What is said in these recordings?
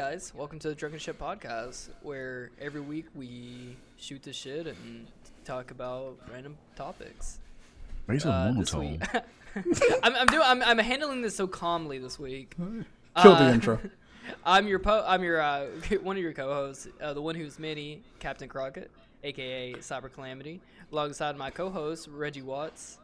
guys, welcome to the Drunken Shit Podcast, where every week we shoot the shit and talk about random topics. Are Uh, monotone? I'm, I'm doing. I'm, I'm handling this so calmly this week. Kill the Uh, intro. I'm your po- I'm your uh, one of your co-hosts, uh, the one who's mini, Captain Crockett, aka Cyber Calamity, alongside my co-host Reggie Watts,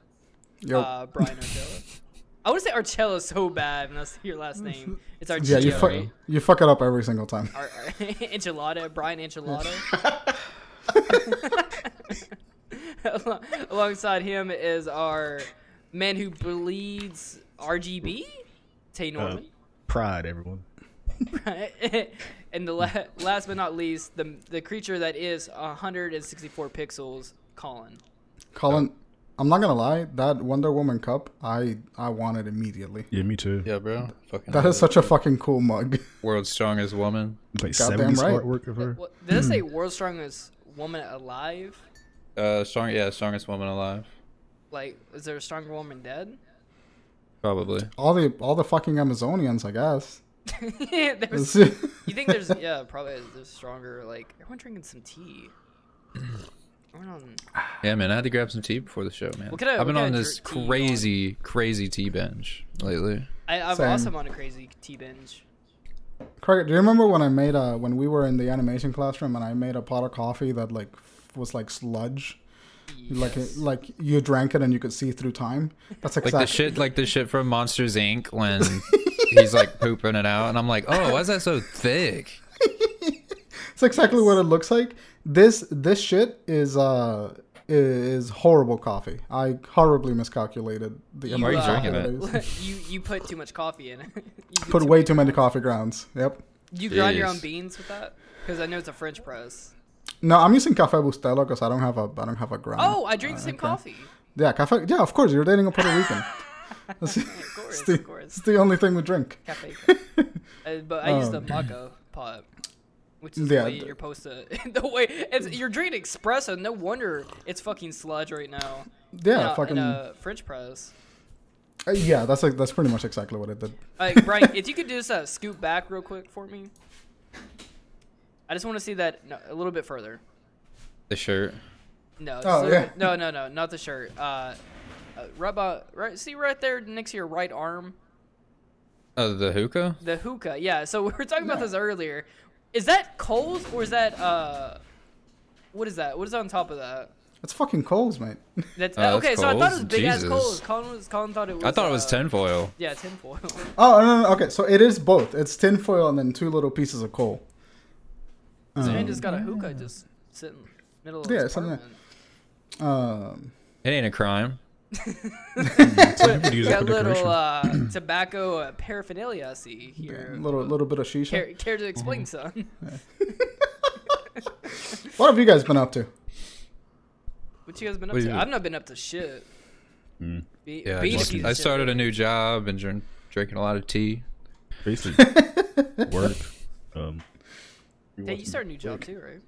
Yo. uh, Brian Archella. I want to say Archella so bad, and that's your last name. It's Archella, yeah, you fuck right? you fuck it up every single time. Ar- Ar- enchilada, Brian Enchilada. Alongside him is our man who bleeds RGB, Tay Uh, pride, everyone. and the la- last but not least, the the creature that is 164 pixels, Colin. Colin, I'm not gonna lie, that Wonder Woman cup, I I want it immediately. Yeah, me too. Yeah, bro. Fucking That is such a fucking cool mug. world's strongest woman. Like Goddamn 70s right. artwork of her. What, did it say world's strongest woman alive? Uh, strong. Yeah, strongest woman alive. Like, is there a stronger woman dead? Probably. all the all the fucking Amazonians, I guess. There's- You think there's yeah probably there's stronger like everyone drinking some tea. Everyone Yeah, man. I had to grab some tea before the show, man. What kind of- I've been what on this dr- tea you crazy, crazy tea binge lately. I, I'm Same. also on a crazy tea binge. Craig, do you remember when I made a when we were in the animation classroom and I made a pot of coffee that like was like sludge, like it, like you drank it and you could see through time. That's exactly Like exactly the shit, like the shit from Monsters Inc. when he's like pooping it out, and I'm like, oh, why is that so thick? It's exactly what it looks like. This this shit is uh is horrible coffee. I horribly miscalculated the You, amount you of uh, coffee drinking that it? is. you you put too much coffee in it. You Put way too many coffee grounds. Yep. You grind your own beans with that? Because I know it's a French press. No, I'm using Cafe Bustelo because I don't have a I don't have a ground. Oh, I drink the same okay. coffee. Yeah, cafe. Yeah, of course. You're dating a Puerto Rican. That's, Of course, it's, the, of course. it's the only thing we drink. Cafe. uh, but I use the Um, pot, which is yeah, the way you're supposed to. the way it's, you're drinking espresso. No wonder it's fucking sludge right now. Yeah, in a, fucking. in a French press. uh, yeah, that's like that's pretty much exactly what it did. All right, Brian, if you could just uh, scoot back real quick for me. I just want to see that no, a little bit further. The shirt. No, Oh, yeah. bit- no, no, no, not the shirt. Uh, uh, right, about, right, see right there next to your right arm, Oh, the hookah. the hookah. Yeah. So we were talking about this earlier. Is that coals or is that uh, what is that? What is on top of that? It's fucking coals, mate. That's, that's okay. So I thought it was coals? big ass coals. Colin was Colin thought it was. I thought it was uh, tinfoil. Yeah, tinfoil. Oh no, no, no, okay. So it is both. It's tinfoil and then two little pieces of coal. This man Um, just got a hookah just sitting middle of Yeah, his something apartment. um, It ain't a crime. Some use it got for little uh, tobacco uh, paraphernalia I see yeah, here. little little bit of shisha. Care, care to explain, Mm-hmm. son? What have you guys been up to? What you guys been up to? I've not been up to shit. Mm. Be, Yeah, I, just- piece of I shit. started a new job and drink, drinking a lot of tea. Basically, work. Um, Hey, you started a new job too, right?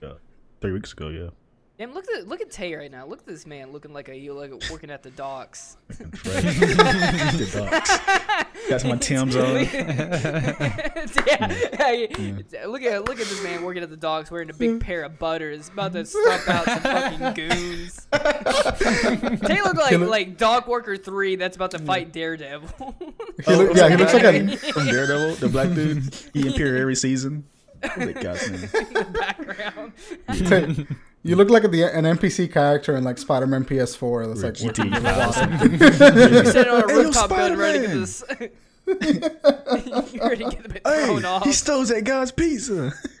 Yeah, three weeks ago. Yeah. Damn, look at look at Tay right now. Look at this man looking like a you like working at the docks. The docs. Got my Tim's on. yeah, hey, look at look at this man working at the docks wearing a big pair of butters, about to stomp out some fucking goons. Tay look like Killer. like Dock Worker Three that's about to fight Daredevil. He look, yeah, he looks like a from Daredevil, the black dude. He appear every season. What's that guy's name? in the background. You look like the, an NPC character in like Spider-Man PS4. That's like GT. working with Wasp. You're on a Hey, yo, rooftop building ready to get Spider-Man! this. You're ready to get the bit thrown Hey, off. he stole that guy's pizza.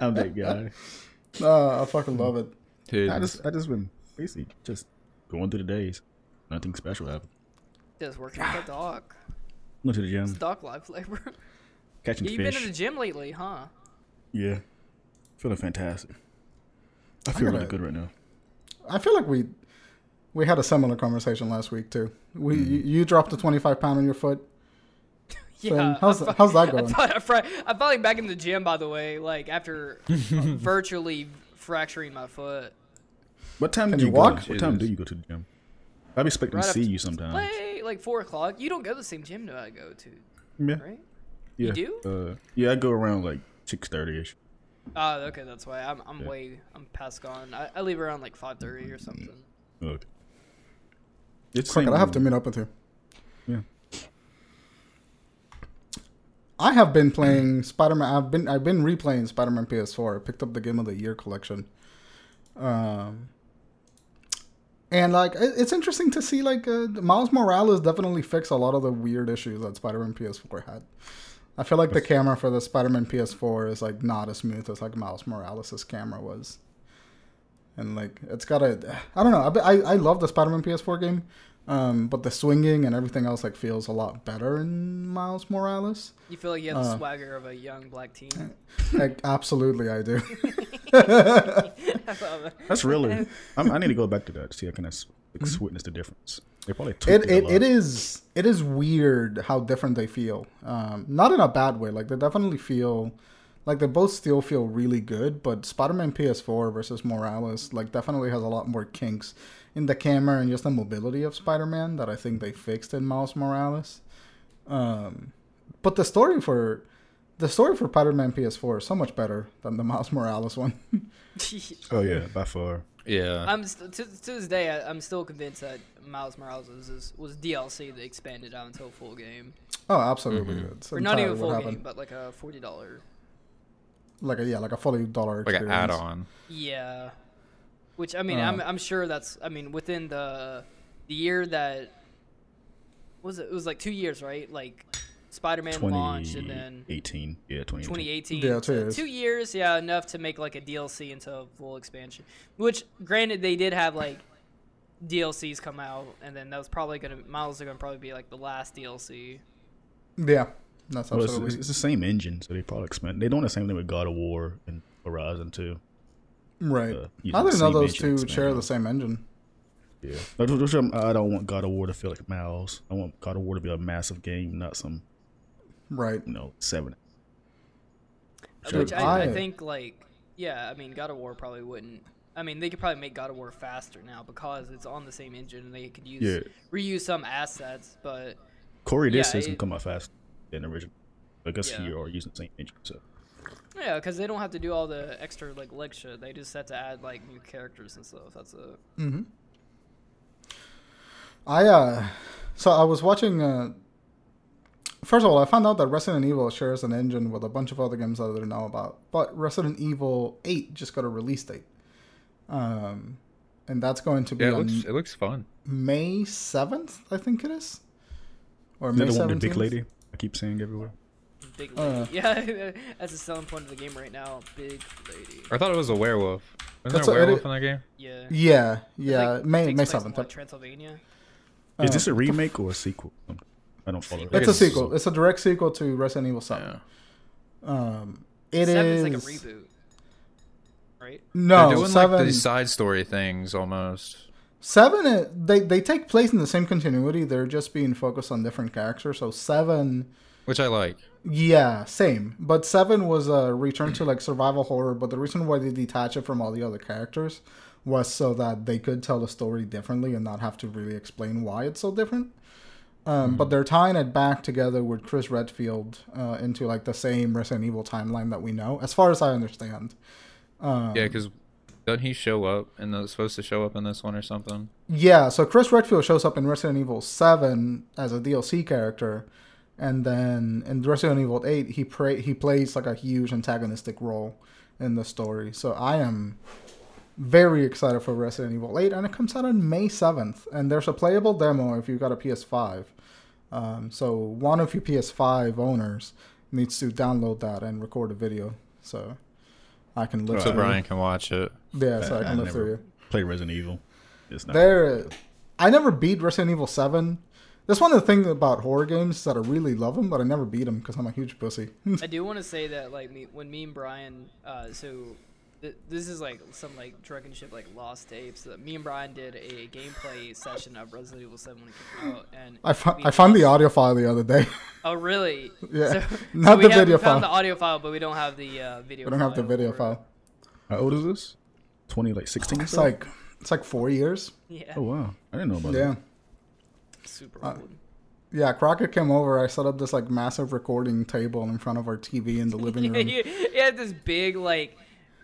I'm that guy. Uh, I fucking love it. Dude, I just, I just been basically just going through the days. Nothing special happened. Just working at the dog. Went to the It's gym, dock life flavor. catching You've been fish. to the gym lately, huh? Yeah, feeling fantastic. I feel gotta- really good right now. I feel like we we had a similar conversation last week too. We you, you dropped a 25 pound on your foot. Yeah. how's- I'm fu- how's that going? thought- I, I'm finally back in the gym, by the way. Like after virtually fracturing my foot. What time Can do you you, walk? Go? What time do you go to the gym? I'd be expecting Right to see after- you sometime. Like like four o'clock. You don't go to the same gym that I go to, Yeah, right? Yeah. do? Uh, yeah, I go around like six thirty ish. Oh, okay, that's why I'm I'm Yeah. way I'm past gone. I, I leave around like 5:30 or something. Okay. It's Fuck I have to meet up with you. Yeah. I have been playing Spider-Man. I've been I've been replaying Spider-Man PS4. I picked up the Game of the Year collection. Um, and like it- it's interesting to see like uh, Miles Morales definitely fixed a lot of the weird issues that Spider-Man PS4 had. I feel like the camera for the Spider-Man PS4 is like not as smooth as like Miles Morales' camera was. And like it's got a, I don't know. I I, I love the Spider-Man PS4 game, um, but the swinging and everything else like feels a lot better in Miles Morales. You feel like you have the Uh. swagger of a young black teen. Like absolutely, I do. I love it. That's really. I'm, I need to go back to that to see if I can s- ex- witness the difference. They probably it it, a it lot. is it is weird how different they feel. Um, not in a bad way. Like they definitely feel like they both still feel really good. But Spider-Man PS4 versus Morales like definitely has a lot more kinks in the camera and just the mobility of Spider-Man that I think they fixed in Miles Morales. Um, but the story for the story for Spider-Man PS4 is so much better than the Miles Morales one. Oh yeah, by far. Yeah. I'm st- to, to this day I, I'm still convinced that Miles Morales was is, was DLC that expanded out into a full game, oh, absolutely. Mhm. It's or not even a full what game, happened. but like a forty dollar. Like a yeah, like a forty dollar. like experience. an add-on. Yeah, which I mean Uh. I'm I'm sure that's I mean within the the year that was it it was like two years right like Spider-Man launched and then 2018. Yeah, 2018. 2018. Yeah, two years. Two years, yeah, enough to make like a DLC into a full expansion. Which, granted, they did have like DLCs come out, and then that was probably gonna Miles are gonna probably be like the last DLC. Yeah, that's Well, it's, absolutely. it's, it's the same engine, so they probably expand. They're doing the same thing with God of War and Horizon too. right. uh, I didn't know those two share on. the same engine. Yeah, But those- those are- I don't want God of War to feel like Miles. I want God of War to be a massive game, not some Right. you know seven. Sure. Which I, I I- think like yeah, I mean God of War probably wouldn't. I mean they could probably make God of War faster now because it's on the same engine and they could use Yeah. reuse some assets, but Corey, this Yeah, doesn't it- come out fast than the original. I guess Yeah. you are using the same engine, so yeah, because they don't have to do all the extra like leg shit. They just have to add like new characters and stuff. That's a Mm-hmm. I uh, so I was watching. Uh, first of all, I found out that Resident Evil shares an engine with a bunch of other games that I didn't know about. But Resident Evil Eight just got a release date, um, and that's going to be Yeah, it on looks it looks fun. May seventh, I think it is, or is May that the one with the big lady? I keep saying everywhere. big Uh. lady. yeah, that's a selling point of the game right now. Big lady. I thought it was a werewolf. Wasn't That's there a- a it- werewolf in that game? Yeah. Yeah, It's yeah, like- May takes May place in, seventh. what, Transylvania. Is this Uh, a remake or a sequel? I don't follow. Sequel. It's a sequel. It's a direct sequel to Resident Evil Seven. Yeah. Um, it Seven's is like a reboot, right? No, They're doing seven. like these side story things almost. Seven, uh, they they take place in the same continuity. They're just being focused on different characters. So seven, Which I like. yeah, same. But seven was a return to like survival horror. But the reason why they detach it from all the other characters was so that they could tell the story differently and not have to really explain why it's so different. Um, But they're tying it back together with Chris Redfield uh, into like the same Resident Evil timeline that we know, as far as I understand. Um, Yeah, because doesn't he show up and the supposed to show up in this one or something? Yeah, so Chris Redfield shows up in Resident Evil 7 as a DLC character, and then in Resident Evil 8 he pra- he plays like a huge antagonistic role in the story. So I am very excited for Resident Evil 8 and it comes out on May 7th and there's a playable demo if you've got a PS5. Um, so one of your PS5 owners needs to download that and record a video. So I can live Right. So through Brian can watch it. Yeah, so I I can live never- through you. Play Resident Evil. It's not. There, I never beat Resident Evil Seven. That's one of the things about horror games is that I really love them, but I never beat them because I'm a huge pussy. I do want to say that like me when me and Brian, uh, so th- this is like some like drunken shit like lost tapes. That me and Brian did a gameplay session of Resident Evil Seven when it came out, and I, fo- I found the audio file the other day. Oh really? Yeah, So, not so we the have- video we found file. the audio file, but we don't have the uh, video. we don't have the video for file. How old is this? Twenty, like sixteen. or It's so? like it's like four years. Yeah, Oh wow, I didn't know about it. Yeah, super uh, old. Yeah, Crockett came over. I set up this like massive recording table in front of our TV in the living room. he, he had this big like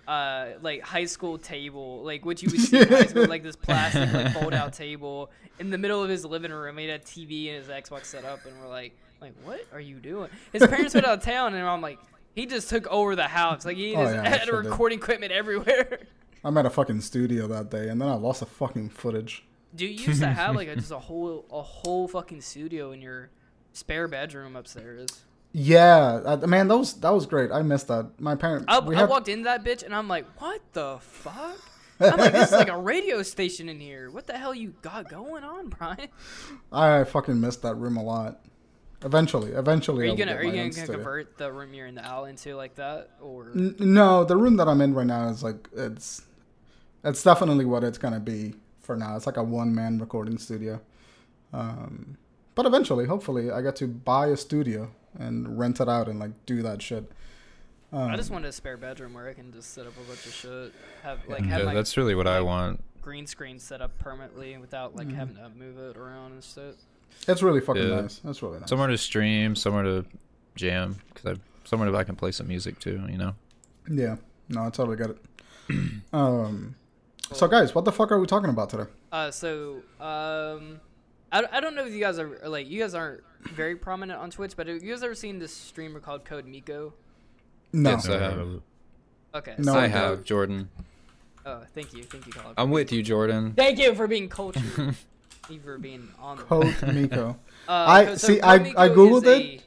uh like high school table like what you would see in high school like this plastic like fold out table in the middle of his living room. He had a tv and his xbox set up and we're like like what are you doing? His parents went out of town and i'm like he just took over the house. Like he Oh, yeah, had sure did. recording equipment everywhere. I'm at a fucking studio that day, and then I lost the fucking footage. do you used to have like a, just a whole a whole fucking studio in your spare bedroom upstairs Yeah, uh, man, that was that was great. I missed that. My parents. I, we I had, walked into that bitch and I'm like, what the fuck? I'm like, this is like a radio station in here. What the hell you got going on, Brian? I fucking missed that room a lot. Eventually, eventually. Are you gonna are you gonna studio. convert the room you're in the owl into like that, or N- no, the room that I'm in right now is like it's it's definitely what it's gonna be for now. It's like a one man recording studio. Um, but eventually, hopefully, I get to buy a studio and rent it out and like do that shit. Um, I just wanted a spare bedroom where I can just set up a bunch of shit, have like have Yeah, my that's really what I want. green screen set up permanently without Mm-hmm. like having to move it around and shit. it's really fucking Yeah. nice. That's really nice. Somewhere to stream, somewhere to jam, because I somewhere that I can play some music too. You know. Yeah, no, I totally get it. um, so guys, what the fuck are we talking about today? Uh, so um, I, I don't know if you guys are are, like you guys aren't very prominent on Twitch, but have you guys ever seen this streamer called Code Miko? No, Yes, I have. heard of it. Okay, No, so I I have Jordan. Oh, thank you, thank you, Colin. I'm with you, Jordan. Thank you for being cultured. You for being on. Code Miko. Uh, I- co- see, Code I- Miko I googled it. a-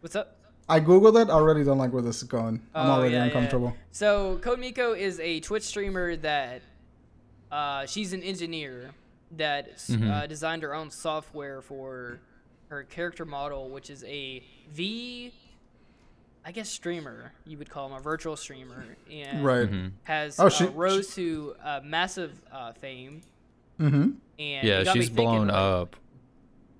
What's up? I googled it. I already don't like where this is going. I'm Oh, already yeah, yeah. uncomfortable. So Code Miko is a Twitch streamer that uh, she's an engineer that s Mhm. uh, designed her own software for her character model, which is a V, I guess streamer you would call him a virtual streamer, and Right. hmm has Oh, uh, she- rose to uh, massive uh, fame. Mm-hmm. And Yeah, it got me she's thinking, blown like, up.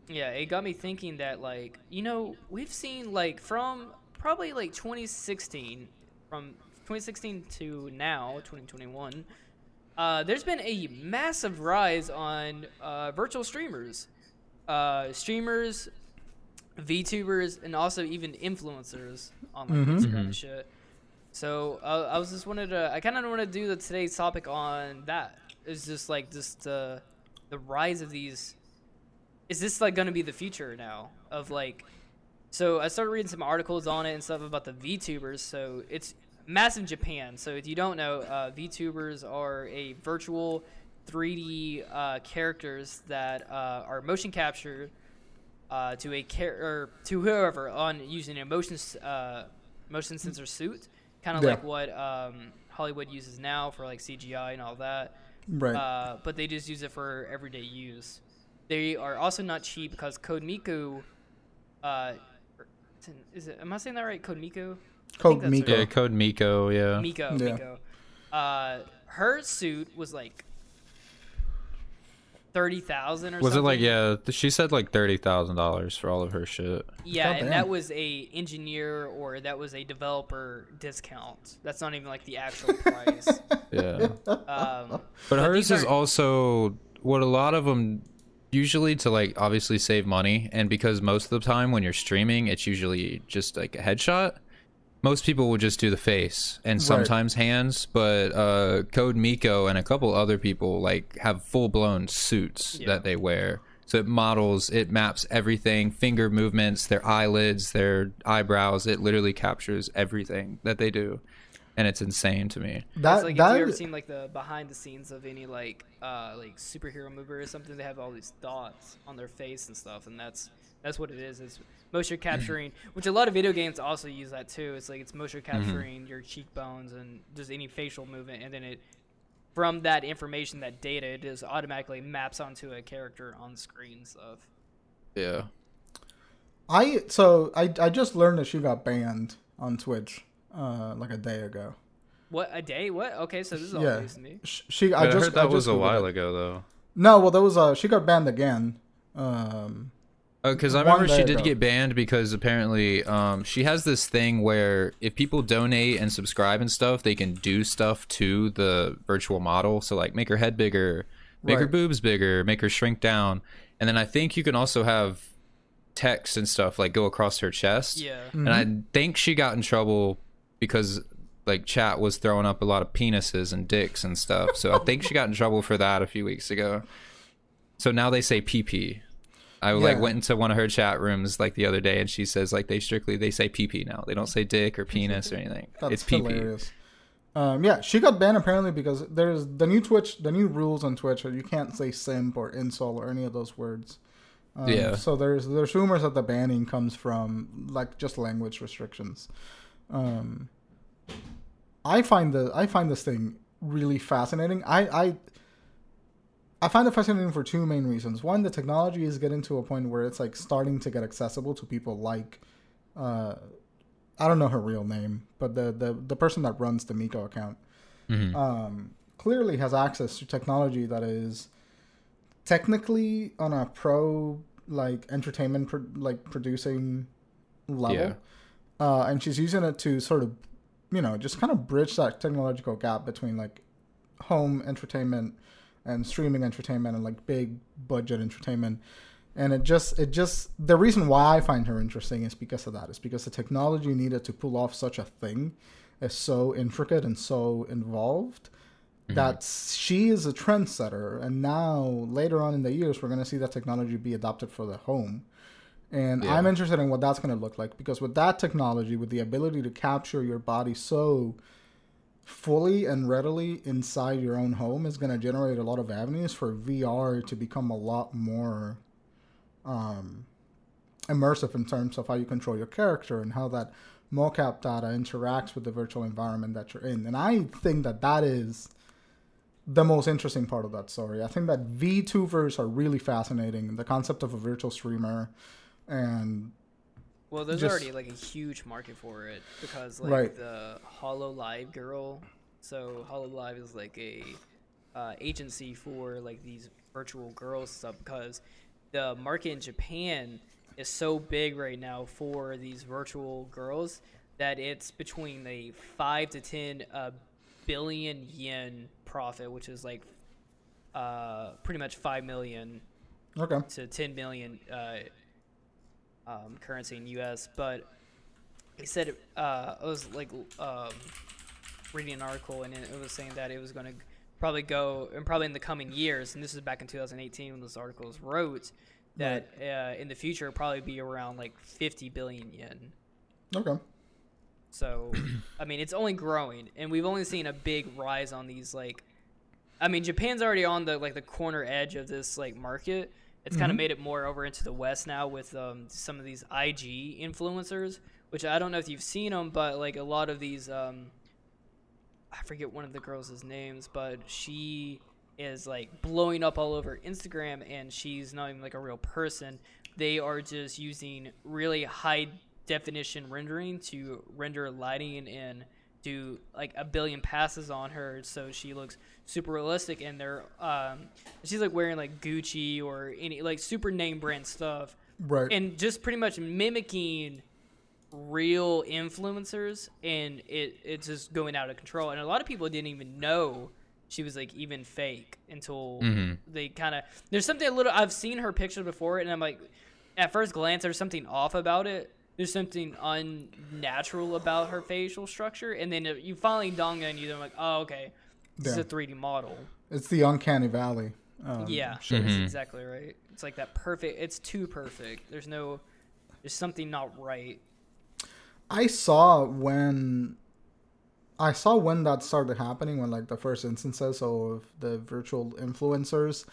Yeah, it got me thinking that like you know we've seen like from probably like 2016 from 2016 to now 2021. Uh, there's been a massive rise on uh, virtual streamers, uh, streamers, VTubers, and also even influencers on like Mhm. Instagram and shit. So uh, I was just wanted to, I kind of want to do the today's topic on that. It's just like just uh, the rise of these. Is this like going to be the future now of like? So I started reading some articles on it and stuff about the VTubers. So it's massive in Japan. So if you don't know, uh, VTubers are a virtual 3D uh, characters that uh, are motion captured uh, to a char- or to whoever on using a motion uh, motion sensor suit, kind of Yeah. like what um, Hollywood uses now for like CGI and all that. Right. Uh, but they just use it for everyday use. They are also not cheap because Code Miku, uh, is it? Am I saying that right? Code Miku. Code Miko. Yeah, Code Miko. Yeah. Miko. Yeah. Miko. Uh, her suit was like thirty thousand or Was it like yeah? She said like thirty thousand dollars for all of her shit. Yeah, God and damn. that was a engineer or that was a developer discount. That's not even like the actual price. Yeah. Um, But hers these is also what a lot of them usually to like obviously save money and because most of the time when you're streaming it's usually just like a headshot most people will just do the face and sometimes hands but uh code miko and a couple other people like have full-blown suits Yeah. that they wear. So it models it maps everything finger movements their eyelids their eyebrows. It literally captures everything that they do and it's insane to me. That it's like that if you ever seen like the behind the scenes of any like uh like superhero movie or something, they have all these dots on their face and stuff, and that's that's what it is. It's motion capturing, which a lot of video games also use that too. It's like it's motion capturing your cheekbones and just any facial movement, and then it from that information, that data, it just automatically maps onto a character on screen and stuff. yeah I so I I just learned that she got banned on Twitch uh like a day ago. What a day? What? Okay, so this is all Yeah. news to me. Sh- She I I, just heard that I was a while it. ago though No, well there was a she got banned again. Um because I remember she did ago. get banned because apparently um, she has this thing where if people donate and subscribe and stuff, they can do stuff to the virtual model. So like make her head bigger, make her boobs bigger, make her shrink down, and then I think you can also have text and stuff like go across her chest. Yeah. And I think she got in trouble because like chat was throwing up a lot of penises and dicks and stuff. So I think she got in trouble for that a few weeks ago. So now they say PP. I like went into one of her chat rooms like the other day and she says like they strictly they say PP now. They don't say dick or penis or anything. That's it's PP. hilarious. Um, yeah, she got banned apparently because there's the new Twitch, the new rules on Twitch are you can't say simp or insult or any of those words. Um, Yeah. So there's there's rumors that the banning comes from like just language restrictions. Um, I find the I find this thing really fascinating. I I I find it fascinating for two main reasons. One, the technology is getting to a point where it's like starting to get accessible to people like uh, I don't know her real name, but the the, the person that runs the Miko account Mhm. um, clearly has access to technology that is technically on a pro like entertainment pro- like producing level, Yeah. uh, and she's using it to sort of you know just kind of bridge that technological gap between like home entertainment and streaming entertainment and like big budget entertainment. And it just it just the reason why i find her interesting is because of that. Is because the technology needed to pull off such a thing is so intricate and so involved mm-hmm. that she is a trendsetter. And now later on in the years we're going to see that technology be adopted for the home. And Yeah. i'm interested in what that's going to look like because with that technology with the ability to capture your body so fully and readily inside your own home is going to generate a lot of avenues for VR to become a lot more um, immersive in terms of how you control your character and how that mocap data interacts with the virtual environment that you're in. And I think that that is the most interesting part of that story. I think that VTubers are really fascinating. The concept of a virtual streamer and Well, there's Just- already like a huge market for it because like Right. the Hololive girl. So Hololive is like a uh, agency for like these virtual girls stuff because the market in Japan is so big right now for these virtual girls that it's between a five to ten uh, billion yen profit, which is like uh, pretty much five million okay, to 10 million uh, um, currency in US, but he said uh, I was like um, reading an article and it it was saying that it was going to probably go and probably in the coming years, and this is back in 2018 when this article was wrote, that uh, in the future it'll probably be around like 50 billion yen. okay, So, I mean, it's only growing, and we've only seen a big rise on these. Like, I mean, Japan's already on the like the corner edge of this like market. It's kind of made it more over into the west now with um, some of these IG influencers, which I don't know if you've seen them, but like a lot of these, um, I forget one of the girls' names, but she is like blowing up all over Instagram, and she's not even like a real person. They are just using really high definition rendering to render lighting and do like a billion passes on her so she looks super realistic and they're um she's like wearing like Gucci or any like super name brand stuff right. and just pretty much mimicking real influencers and it it's just going out of control and a lot of people didn't even know she was like even fake until Mhm. they kind of there's something a little I've seen her picture before and I'm like at first glance there's something off about it there's something unnatural about her facial structure and then you finally dawn on you they're like oh okay this Yeah. is a 3D model It's the uncanny valley. Um, yeah, shit. that's Mhm. exactly right. It's like that perfect. It's too perfect. There's no, there's something not right. I saw when I saw when that started happening when like the first instances of the virtual influencers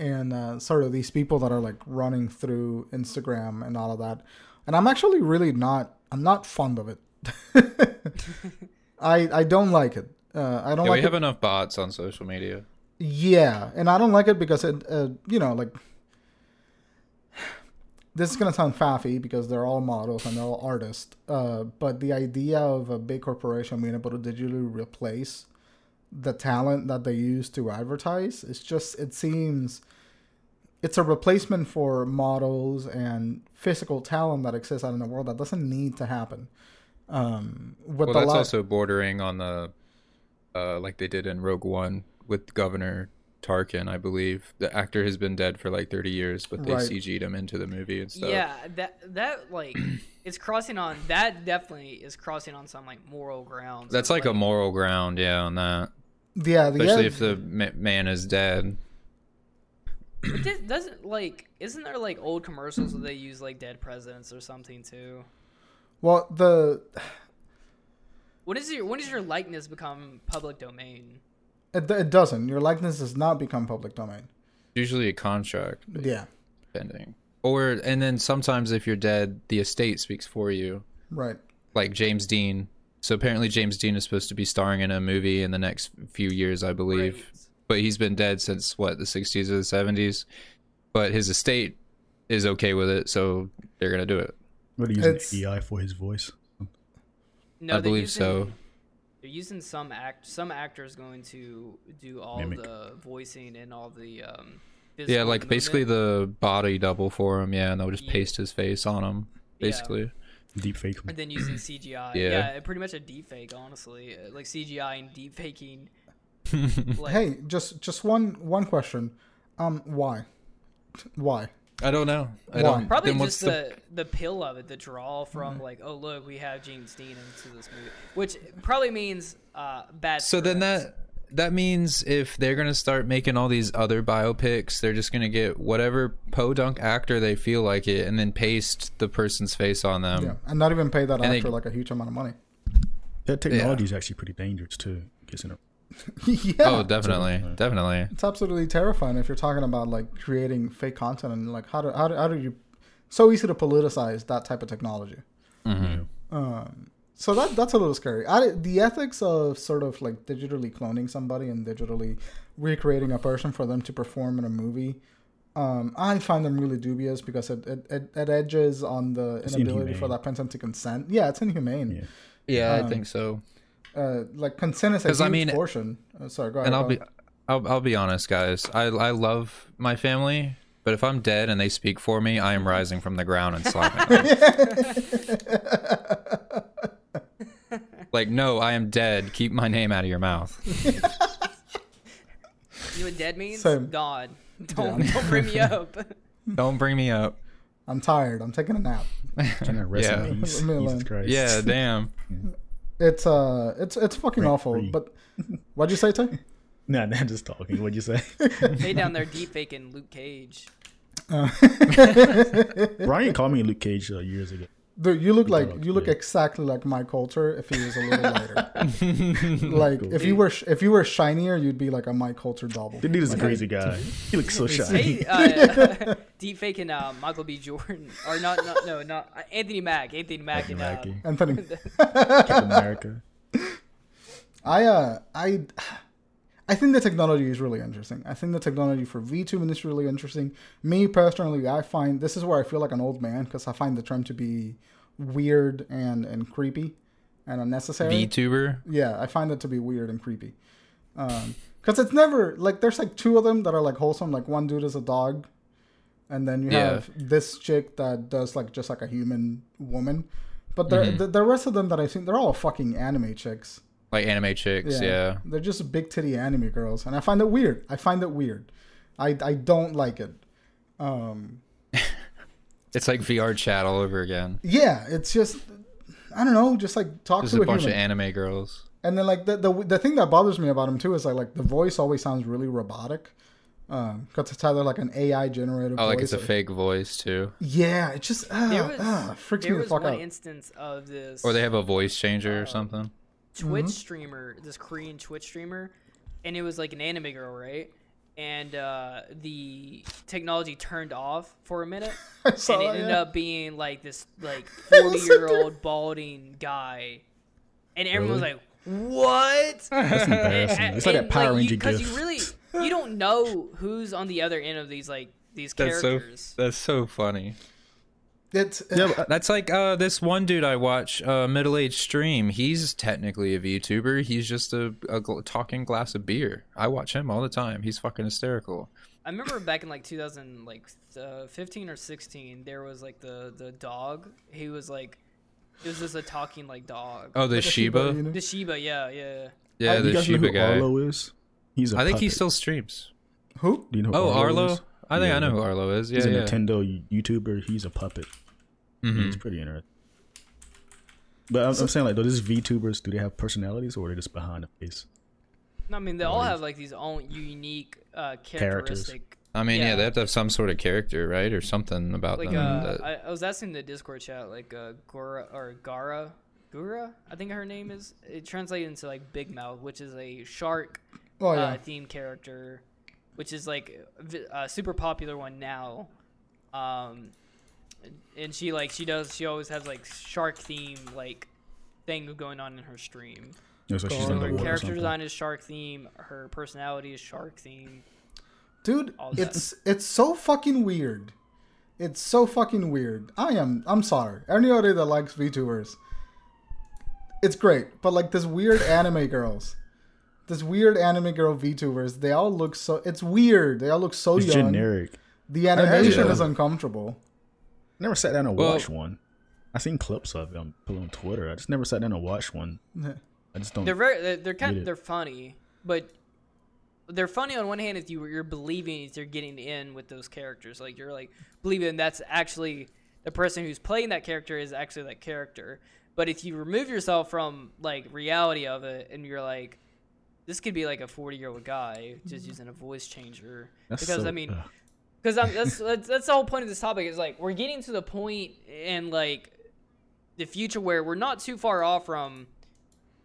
and uh, sort of these people that are like running through Instagram and all of that. And I'm actually really not I'm not fond of it. I I don't like it. Uh, I don't Yeah, like we it. have enough bots on social media. Yeah, and I don't like it because it, uh, you know, like this is gonna sound faffy because they're all models and they're all artists. Uh, but the idea of a big corporation being able to digitally replace the talent that they use to advertise, it's just it seems it's a replacement for models and physical talent that exists out in the world that doesn't need to happen. Um, with Well, the that's also bordering on the, uh, like they did in Rogue One with Governor Tarkin, I believe. The actor has been dead for like 30 years, but they Right. CG'd him into the movie and stuff. Yeah, that that like it's crossing on that definitely is crossing on some like moral grounds. That's of, like a moral ground, yeah, on that. Yeah, the Especially edge- if the ma- man is dead. It does- doesn't like isn't there like old commercials where they use like dead presidents or something too? well the When is your when does your likeness become public domain? it, it doesn't. Your likeness does not become public domain. Usually a contract Yeah, pending. Or and then sometimes if you're dead, the estate speaks for you. right. Like James Dean. So apparently James Dean is supposed to be starring in a movie in the next few years, I believe. Right. But he's been dead since what, the 60s or the 70s. But his estate is okay with it, so they're going to do it. What are you using It's- AI for his voice? No, I they're believe so. They're using some act some actors going to do all Mimic. the voicing and all the um. Yeah, physical like basically the body double for him, yeah, and they'll just Yeah. paste his face on him, Yeah. basically. Deep fake. and then using CGI. Yeah. yeah, pretty much a deep fake, honestly. Uh, Like CGI and deep faking. Like, Hey, just just one one question. Um, why? Why? I don't know. I Why? don't. Probably just the, the pill of it, the draw from Mm-hmm. like, oh look, we have James Dean into this movie, which probably means uh, bad. So then scripts. that that means if they're gonna start making all these other biopics, they're just gonna get whatever podunk actor they feel like it, and then paste the person's face on them. Yeah, and not even pay that and they- actor like a huge amount of money. That technology is actually pretty dangerous too. Gets in a, yeah, Oh, definitely, definitely. it's absolutely terrifying if you're talking about like creating fake content and like how do how do, how do you so easy to politicize that type of technology. hmm Um, so that that's a little scary. I, the ethics of sort of like digitally cloning somebody and digitally recreating a person for them to perform in a movie, um, I find them really dubious because it it, it, it edges on the It's inability for that person to consent. Yeah, it's inhumane. yeah. Yeah, Um, I think so. Uh, like consent is a 'Cause, huge I mean- portion. Uh, sorry, go ahead. And I'll be. I'll, I'll be honest, guys. I I love my family, but if I'm dead and they speak for me, I am rising from the ground and slapping them. like, no, I am dead. Keep my name out of your mouth. you know what dead means? Same. God. Don't don't bring me up. Don't bring me up. I'm tired. I'm taking a nap. I'm Trying to rest Yeah. in peace. Leave me alone. Jesus Christ. Yeah, damn. It's uh, it's it's fucking Rent awful. free. But what'd you say, Tay? Nah, nah, just talking. What'd you say? they down there deep faking Luke Cage. Brian called me Luke Cage uh, years ago. Dude, you look like you look exactly like Mike Colter if he was a little lighter. like Cool. if you were if you were shinier, you'd be like a Mike Colter double. The dude is a crazy guy. He looks so shiny. Hey, uh, deep faking uh, Michael B. Jordan or not? not no, not uh, Anthony Mack. Anthony Mack and uh, Mackie. Anthony, Captain America. I uh I I think the technology is really interesting. I think the technology for VTubing is really interesting. Me personally, I find this is where I feel like an old man because I find the term to be weird and and creepy and unnecessary. VTuber. Yeah, I find it to be weird and creepy. Um, cause it's never like there's like two of them that are like wholesome. Like one dude is a dog, and then you Yeah. have this chick that does like just like a human woman. But the Mhm. the, the rest of them that I've seen, they're all fucking anime chicks. Like anime chicks, yeah. they're just big titty anime girls, and I find it weird. I find it weird. I I don't like it. Um, It's like VR chat all over again. yeah, it's just I don't know, just like talk Just to a a, bunch human. of anime girls. And then like the, the the thing that bothers me about him too is like like the voice always sounds really robotic, because it's either like an AI generated Oh, voice. like it's a fake voice too. Yeah, it just uh, there was uh, freaks there me the was one instance of this Or they have a voice changer or Uh, something. Twitch Mhm. streamer, this Korean Twitch streamer, and it was like an anime girl, right? And uh, the technology turned off for a minute, I saw and it that, ended yeah. up being like this like forty year old balding guy, and everyone was like, "What?" That's embarrassing. And- It's like that and, Power Ranger because gif. you really you don't know who's on the other end of these like these That's so characters. that's so funny. It's yeah, That's like uh, this one dude I watch, uh, middle aged stream. He's technically a VTuber. He's just a, a gl- talking glass of beer. I watch him all the time. He's fucking hysterical. I remember back in like 2000, like uh, 15 or 16, there was like the the dog. He was like, it was just a talking like dog. Oh, the like a Shiba. you know? The Shiba, yeah, yeah. Yeah, you the guys know Shiba who guy. Arlo is? He's a I think he still streams. Who? Do you know who Oh, Arlo. is? I think Yeah, I know who Arlo is. Yeah, He's a yeah. Nintendo YouTuber. He's a puppet. Mhm. It's pretty interesting. But I'm, I'm saying like, do these VTubers do they have personalities or are they just behind the face? I mean, they all have like these own unique uh, Characters. I mean, yeah. Yeah. they have to have some sort of character, right, or something about Like, them. uh, that- I, I was asking the Discord chat, like, uh, Gora or Gara, Gura, I think her name is. It translated into like Big Mouth, which is a shark Oh yeah. uh, theme character, which is like a a super popular one now. Um, and she like she does she always has like shark theme like thing going on in her stream. Yeah, so she's So So her her underwater or character design is shark theme. Her personality is shark theme. Dude, it's it's so fucking weird. It's so fucking weird. I am I'm sorry. Anybody that likes VTubers, it's great. But like this weird anime girls, this weird anime girl VTubers, they all look so. It's weird. They all look so It's young. generic. The animation Yeah. is uncomfortable. Never sat down and Well- watched one. I seen clips of them put on Twitter. I just never sat down and watched one. I just don't. They're very they're, they're kind of they're funny, but they're funny on one hand if you you're believing if you're getting in with those characters. Like you're like believing that's actually the person who's playing that character is actually that character. But if you remove yourself from like reality of it and you're like this could be like a 40 year old guy just using a voice changer That's because so- I mean ugh. Because that's, that's that's the whole point of this topic is like we're getting to the point in like the future where we're not too far off from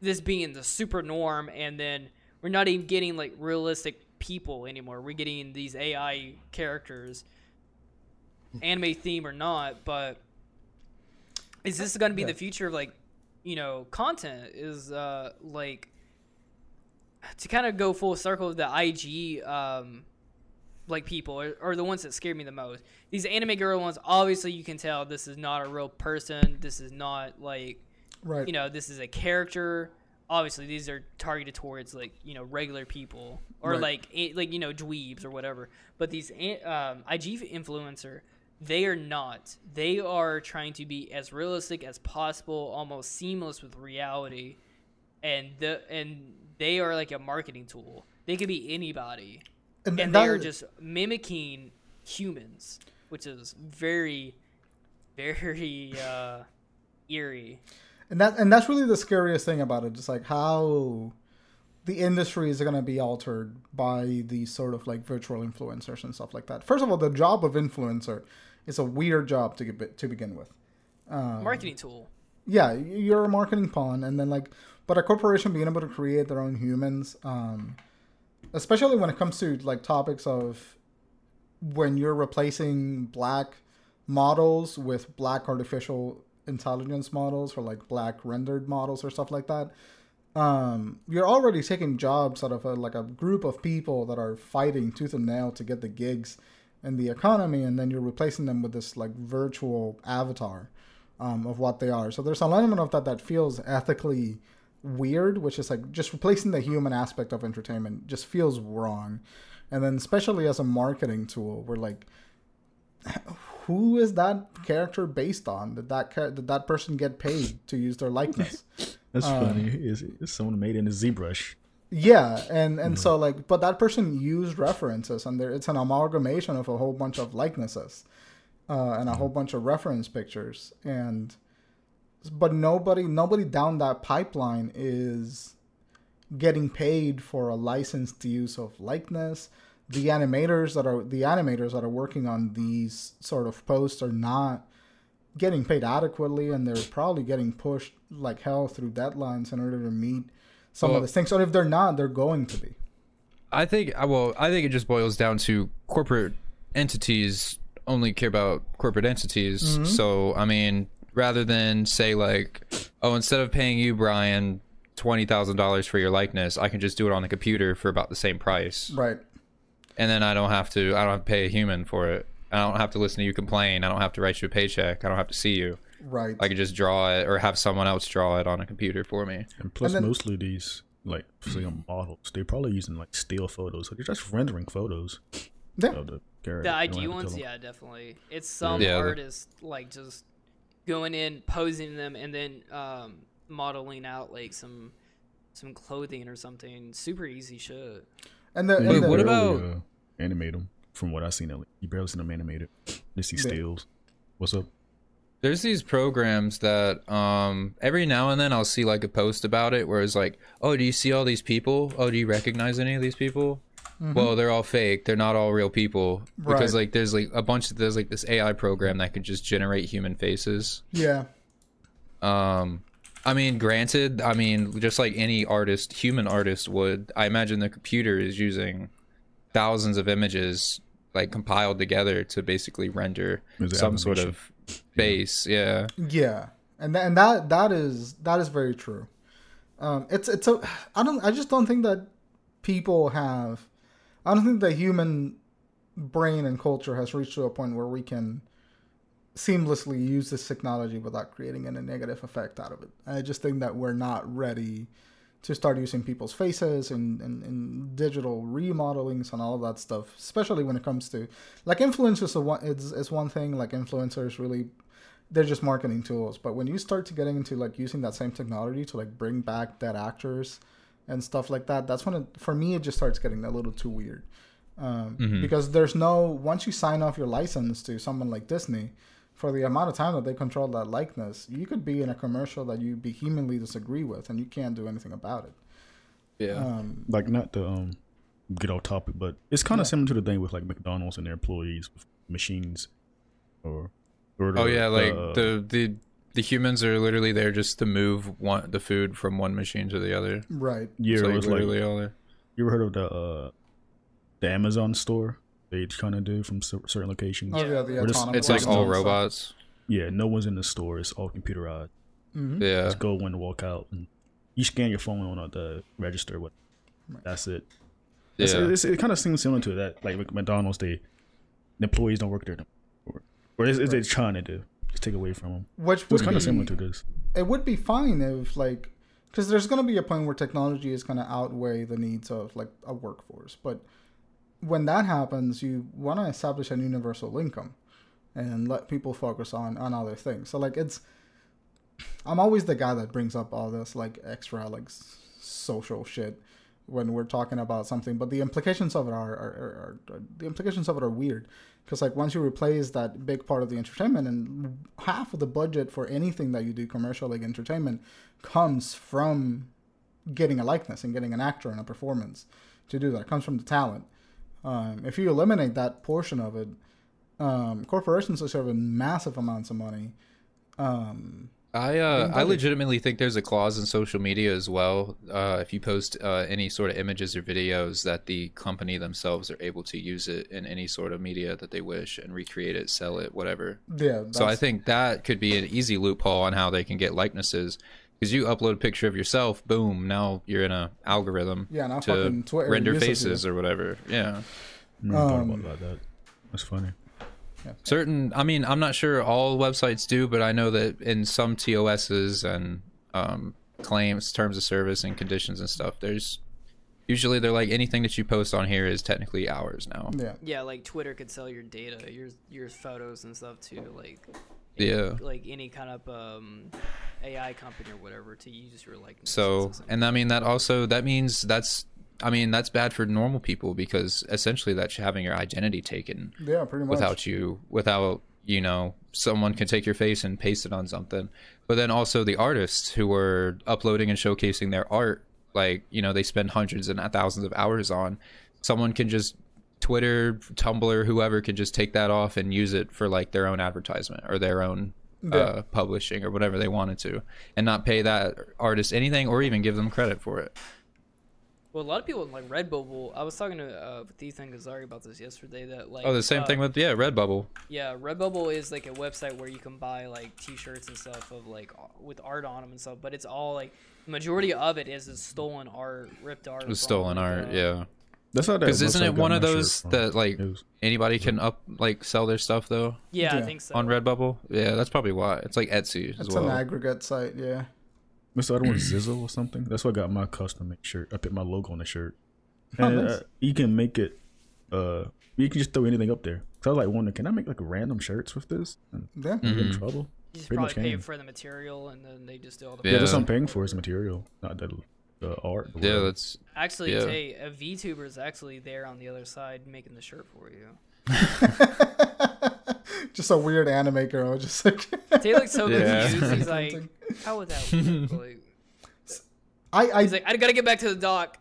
this being the super norm and then we're not even getting like realistic people anymore we're getting these ai characters anime theme or not but is this going to be Yeah. the future of like you know content is uh like to kind of go full circle of the ig um like people are, are the ones that scare me the most. These anime girl ones, obviously you can tell this is not a real person. This is not like Right. you know this is a character. Obviously these are targeted towards like you know regular people or Right. like a- like you know dweebs or whatever. But these um, IG influencer, they are not. They are trying to be as realistic as possible, almost seamless with reality, and the and they are like a marketing tool. They could be anybody and, and they are just mimicking humans, which is very, very uh, eerie. and that and that's really the scariest thing about it just like how the industry is going to be altered by these sort of like virtual influencers and stuff like that first of all the job of influencer is a weird job to get to begin with um, Marketing tool. yeah you're a marketing pawn and then like but a corporation being able to create their own humans um especially when it comes to like topics of when you're replacing black models with black artificial intelligence models or like black rendered models or stuff like that um you're already taking jobs out of a, like a group of people that are fighting tooth and nail to get the gigs in the economy and then you're replacing them with this like virtual avatar um, of what they are. So there's an element of that that feels ethically weird which is like just replacing the human aspect of entertainment just feels wrong and then especially as a marketing tool we're like who is that character based on did that char- did that person get paid to use their likeness That's uh, funny. Is someone made in a ZBrush? yeah and and so like but that person used references and there it's an amalgamation of a whole bunch of likenesses uh, and a whole bunch of reference pictures and but nobody nobody down that pipeline is getting paid for a licensed use of likeness the animators that are the animators that are working on these sort of posts are not getting paid adequately and they're probably getting pushed like hell through deadlines in order to meet some Well- of these things or if they're not they're going to be I think I well, I think it just boils down to corporate entities only care about corporate entities. Mm-hmm. So I mean, rather than say like, oh, instead of paying you, Brian, twenty thousand dollars for your likeness, I can just do it on the computer for about the same price, right and then I don't have to I don't have to pay a human for it. I don't have to listen to you complain. I don't have to write you a paycheck. I don't have to see you. right I can just draw it or have someone else draw it on a computer for me. And plus, then- mostly these like say um, models, they're probably using like still photos. So they're just rendering photos yeah of the character. The You don't IG have to ones, yeah, definitely. It's some Yeah, artist like just going in, posing them, and then um, modeling out like some some clothing or something. Super easy shit. and the, Yeah, and Wait, the what earlier, about- animate them. From what I've seen, at least. you barely seen them animated. Just see Yeah. stills. What's up? There's these programs that um every now and then I'll see like a post about it where it's like, "Oh, do you see all these people? Oh, do you recognize any of these people?" Well, they're all fake. They're not all real people because Right. like there's like a bunch of there's like this AI program that could just generate human faces. Yeah. Um I mean, granted, I mean, just like any artist, human artist would, I imagine the computer is using thousands of images like compiled together to basically render Is it some sort of face. Yeah. Yeah, and tha- and that that is that is very true. Um, it's it's a I don't I just don't think that people have I don't think the human brain and culture has reached to a point where we can seamlessly use this technology without creating any negative effect out of it. I just think that we're not ready to start using people's faces and, and, and digital remodelings and all of that stuff, especially when it comes to like influencers is, is one thing, like influencers really they're just marketing tools. But when you start to getting into like using that same technology to like bring back dead actors and stuff like that, that's when it for me it just starts getting a little too weird. Um, Because there's no once you sign off your license to someone like Disney, for the amount of time that they control that likeness, you could be in a commercial that you vehemently disagree with, and you can't do anything about it. Yeah. Um, Like not to um get off topic, but it's kind of similar to the thing with like McDonald's and their employees with machines, or, or Oh yeah, like uh, the the the humans are literally there just to move one the food from one machine to the other. right. yeah, It's it like was like literally all there. you ever heard of the uh the Amazon store? They kind of do from certain locations. Oh yeah, the We're just- autonomous. It's like all stuff. robots. Yeah, no one's in the store. It's all computerized. Mhm. Yeah. Just go in, walk out, and you scan your phone on the register. What? That's it. Yeah. it's, it kind of seems similar to that. Like McDonald's, they the employees don't work there, no more. or is, is they trying to do? Just take away from them. Which was kind of similar to this. it would be fine if like because there's going to be a point where technology is going to outweigh the needs of like a workforce but when that happens you want to establish an universal income and let people focus on on other things so like it's i'm always the guy that brings up all this like extra like social shit when we're talking about something but the implications of it are, are, are, are the implications of it are weird because like once you replace that big part of the entertainment and half of the budget for anything that you do commercial like entertainment comes from getting a likeness and getting an actor and a performance to do that. It comes from the talent. Um, if you eliminate that portion of it um, corporations are serving massive amounts of money um, I uh, I legitimately think there's a clause in social media as well. Uh, if you post uh, any sort of images or videos, that the company themselves are able to use it in any sort of media that they wish and recreate it, sell it, whatever. yeah So I think that could be an easy loophole on how they can get likenesses. Because you upload a picture of yourself, boom, now you're in a algorithm Yeah, now to fucking Twitter render faces or whatever. Yeah. I never thought Um, about that. That's funny. Certain i mean i'm not sure all websites do but i know that in some tos's and um, claims terms of service and conditions and stuff there's usually they're like anything that you post on here is technically ours now. Yeah. Yeah, like Twitter could sell your data, your your photos and stuff to like yeah. like any kind of um, AI company or whatever to use your like so and i mean that also that means that's i mean that's bad for normal people because essentially that's having your identity taken yeah pretty much. without you without you know someone can take your face and paste it on something. But then also the artists who are uploading and showcasing their art like you know they spend hundreds and thousands of hours on. Someone can just twitter tumblr whoever can just take that off and use it for like their own advertisement or their own uh, publishing or whatever they wanted to and not pay that artist anything or even give them credit for it well, a lot of people like Redbubble. I was talking to uh, with Ethan Gazari about this yesterday. That like oh the same uh, thing with yeah redbubble Yeah, Redbubble is like a website where you can buy like T-shirts and stuff of like with art on them and stuff. But it's all like the majority of it is, is stolen art, ripped art. it was stolen art uh, yeah That's not that. because isn't it one of those that like It anybody can up like sell their stuff though Yeah, I think so. on Redbubble. Yeah, that's probably why. It's like Etsy as it's well. an aggregate site yeah What's the other one? Zizzle or something? That's what I got my custom shirt. I put my logo on the shirt. Oh, And nice. uh, you can make it. Uh, you can just throw anything up there. So I was like wondering, can I make like random shirts with this? And yeah get in trouble. you just pretty probably much pay for the material and then they just do all the. Yeah, Yeah. that's what I'm paying for is material, not the the art. the Yeah, world. that's Actually, Yeah. Tay, a VTuber is actually there on the other side making the shirt for you. just a weird anime girl, just like Tay looks so Yeah. confused. He's like, "How was that? Like, I I, he's like, "I gotta get back to the dock."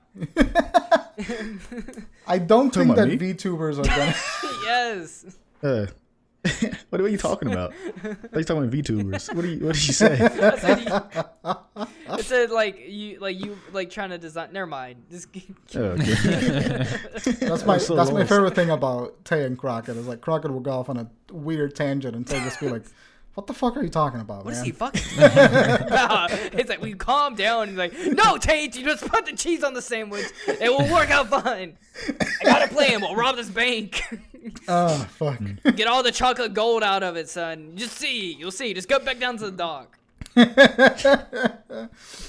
I don't think that about me? VTubers are gonna. yes. Uh, what are you talking about? Are you talking about VTubers? What do you? What did you say? I said, it said like you like you like trying to design. Never mind. Just Oh, okay. That's my so that's my favorite thing about Tay and Crockett is like Crockett will go off on a weird tangent and Tay just be like, "What the fuck are you talking about, What is man?" he fucking? about? it's like we calm down. He's like, no, Tate, you just put the cheese on the sandwich. It will work out fine. I got a plan. We'll rob this bank. Oh fuck. Get all the chocolate gold out of it, son. Just see. You'll see. Just go back down to the dock.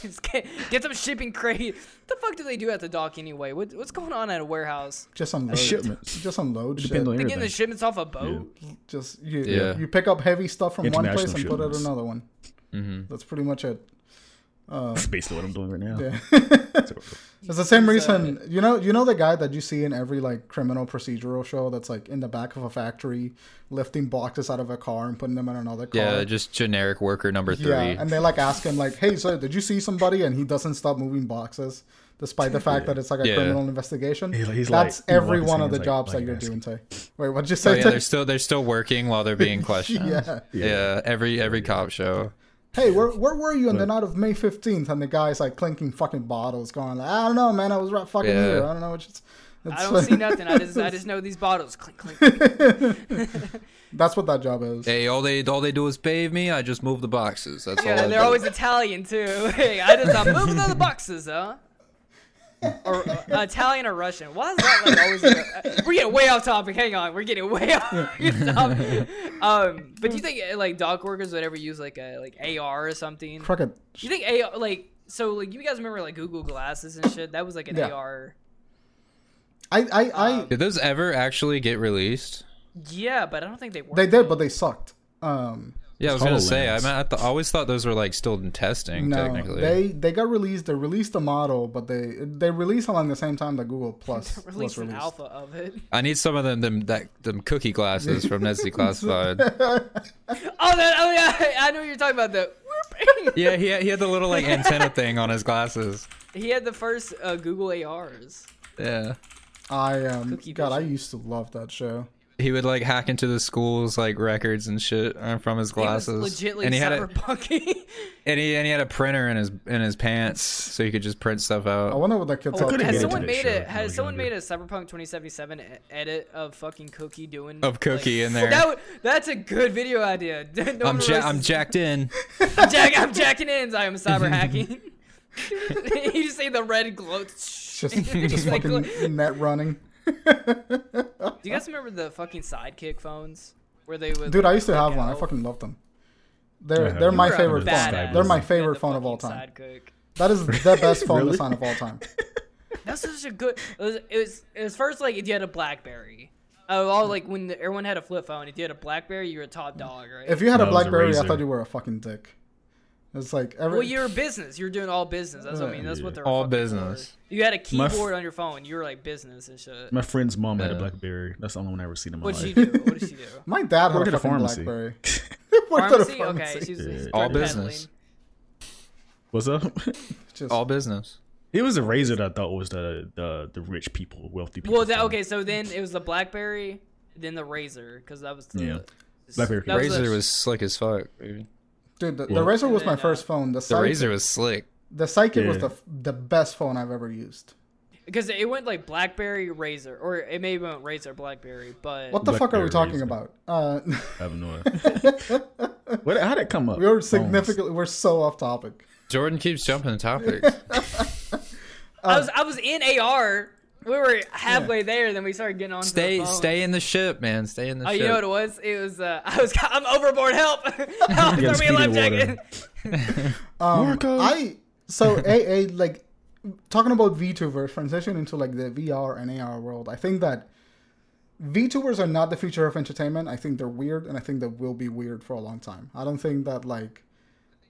Just get, get some shipping crate. What the fuck do they do at the dock anyway? What, what's going on at a warehouse? just unload. shipments. Just unload shit. Depends on They getting the shipments off a boat? Just you, Yeah. you pick up heavy stuff from one place and International put it in another one. hmm That's pretty much it. Uh, That's basically what I'm doing right now. yeah. It's the same uh, reason. You know, you know the guy that you see in every like criminal procedural show that's like in the back of a factory, lifting boxes out of a car and putting them in another car. Yeah, just generic worker number three. Yeah, and they like ask him like, "Hey, sir, did you see somebody?" And he doesn't stop moving boxes, despite the fact that it's like a Yeah. criminal investigation. He's like- he's That's like- every one of the like- jobs like that you're asking. doing. Tay. Wait, what'd you Oh say? yeah, Tay? they're still they're still working while they're being questioned. yeah. yeah. every every cop show. Hey, where where were you on the night of May fifteenth? And the guy's like clinking fucking bottles, going, like, "I don't know, man. I was right fucking Yeah. here. I don't know what." It's, I don't see nothing. I just I just know these bottles. Clink clink. That's what that job is. Hey, all they all they do is bathe me. I just move the boxes. That's all. Yeah, I they're do. always Italian too. Hey, I just I'm moving the boxes, huh? Or uh, Italian or Russian? Why is that like always? uh, we're getting way off topic. Hang on, we're getting way off topic. Um, but do you think uh, like dock workers would ever use like a like AR or something? Crockett. Do you think AR like so like you guys remember like Google Glasses and shit? That was like an Yeah. AR. I I, I Um, Did those ever actually get released? Yeah, but I don't think they worked. they did, but they sucked. Um, Yeah, I was gonna say. I, mean, I, th- always thought those were like still in testing. no, technically, they they got released. They released the model, but they they released along the same time that Google Plus was released released. an alpha of it. I need some of them them that them cookie glasses from Ned's Declassified. Oh, that, oh yeah, I know what you're talking about. The yeah, he had, he had the little like antenna thing on his glasses. he had the first uh, Google ARs. Yeah, I um Cookie God, I used to love that show. He would like hack into the school's like records and shit uh, from his glasses. He was legitly and he had a cyberpunking. and he and he had a printer in his in his pants, so he could just print stuff out. I wonder what that kid Oh, thought. could've has someone made show a has was someone made a Cyberpunk 2077 e- edit of fucking Cookie doing Of Cookie in there. That would, that's a good video idea. No I'm ja- I'm jacked in. I'm, jack, I'm jacking in. I am cyber hacking. you just see the red glow. Just just Like, fucking net running. Do you guys remember the fucking sidekick phones where they would? Dude, I used to click have one. I fucking loved them. They're have they're my You were a favorite phone. badass. They're my favorite the phone of all time. Sidekick. That is the best phone Really? design of all time. That's such a good. It was, it was. It was first like if you had a BlackBerry. Oh, all like when the, everyone had a flip phone. If you had a BlackBerry, you were a top dog, right? If you had No, a it was a BlackBerry, I thought you were a fucking dick. It's like every. well, you're a business. You're doing all business. That's what I mean. That's what they're All fucking for. business. You had a My f- keyboard on your phone. You were like business and shit. My friend's mom had a BlackBerry. That's the only one I ever seen in my What life. did she do? What did she do? My dad had Worked a at a fucking pharmacy. BlackBerry. Worked at a Pharmacy? Okay, she's, Yeah. she's All started business. What's up? Just- All business. it was a razor that I thought was the the the rich people, wealthy people. Well, that, okay. So then it was the BlackBerry, then the Razr, because that was the Yeah. BlackBerry. that was the- Razr was slick as fuck. Dude. Dude, the, the Well- Razr was And my uh, first phone. The, The Sidekick, Razr was slick. the Sidekick was the the best phone I've ever used. because it went like BlackBerry Razr, or it maybe went Razr BlackBerry, but What the fuck are we talking Razr. about? Uh, I have no idea. what, how'd it come up? we were Phones. significantly. We're so off topic. Jordan keeps jumping topics. I was I was in AR. We were halfway there, then we started getting on. stay the phone. stay in the ship, man. Stay in the Oh, ship. you know what it was? It was uh, I was I'm overboard. Help! Help! Throw me a life jacket. Um, Marco. I so a a like talking about VTubers transition into like the VR and AR world. I think that VTubers are not the future of entertainment. I think they're weird, and I think they will be weird for a long time. I don't think that like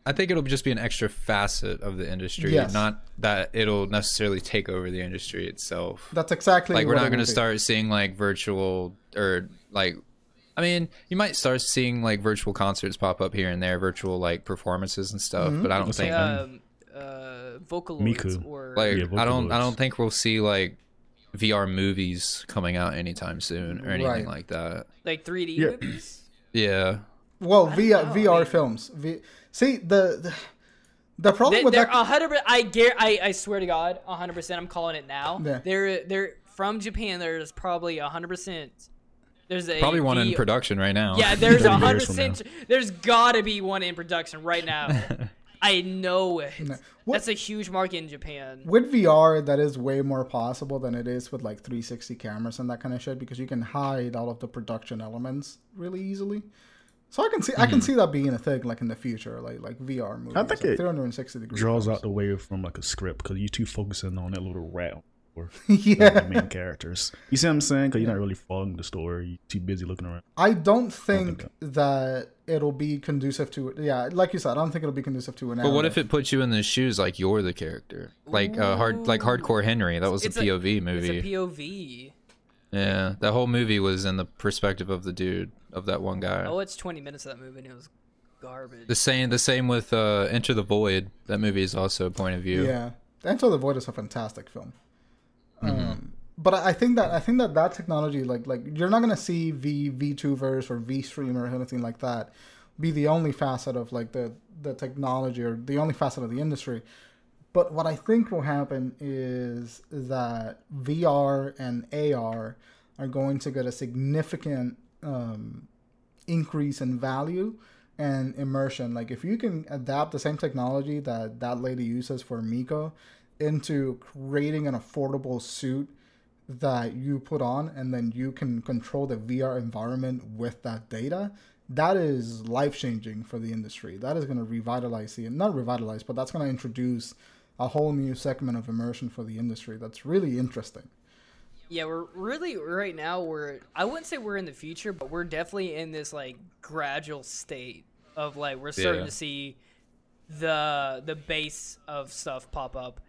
I think it'll just be an extra facet of the industry, Yes. not that it'll necessarily take over the industry itself. That's exactly like we're what not going to start seeing like virtual or like I mean, you might start seeing like virtual concerts pop up here and there, virtual like performances and stuff, Mm-hmm. but I don't What's think that? um, uh, Vocaloids or like Yeah, I don't I don't think we'll see like VR movies coming out anytime soon or anything Right. like that. like 3D Yeah. movies. Yeah. Well, I VR, know, I VR mean- films. V- See the, the the problem They, with that. hundred. per- I guar I, I swear to God, hundred percent. I'm calling it now. Yeah. They're they're from Japan. There's probably hundred percent. There's a Probably one in production right now. Yeah, there's a hundred percent. There's gotta be one in production right now. I know it. What- That's a huge market in Japan. with VR, that is way more possible than it is with like 360 cameras and that kind of shit because you can hide all of the production elements really easily. So I can see I Mm-hmm. can see that being a thing like in the future, like like VR movies. think like it 360 degree Draws films. out the way from like a script because you too focusing on that little rat or yeah. the main characters. You see what I'm saying? Because you're not really following the story. You're too busy looking around. I don't think think that it'll be conducive to yeah, like you said, I don't think it'll be conducive to an But what if it puts you in the shoes like you're the character? Like uh, hard like hardcore Henry, that was It's a a- POV It's movie. a POV. Yeah, that whole movie was in the perspective of the dude of that one guy. Oh, it's 20 minutes of that movie and it was garbage. The same the same with uh, Enter the Void. That movie is also a point of view. Yeah, Enter the Void is a fantastic film. Mm-hmm. Um, but I I think that I think that that technology, like like you're not gonna see V VTubers or V streamer or anything like that, be the only facet of like the the technology or the only facet of the industry. But what I think will happen is that VR and AR are going to get a significant um, increase in value and immersion. Like if you can adapt the same technology that that lady uses for Miko into creating an affordable suit that you put on and then you can control the VR environment with that data, that is life changing for the industry. That is going to revitalize the not revitalize, but that's going to introduce a whole new segment of immersion for the industry. That's really interesting. Yeah, we're really right now. We're I wouldn't say we're in the future, but we're definitely in this like gradual state of like we're starting Yeah. to see the the base of stuff pop up.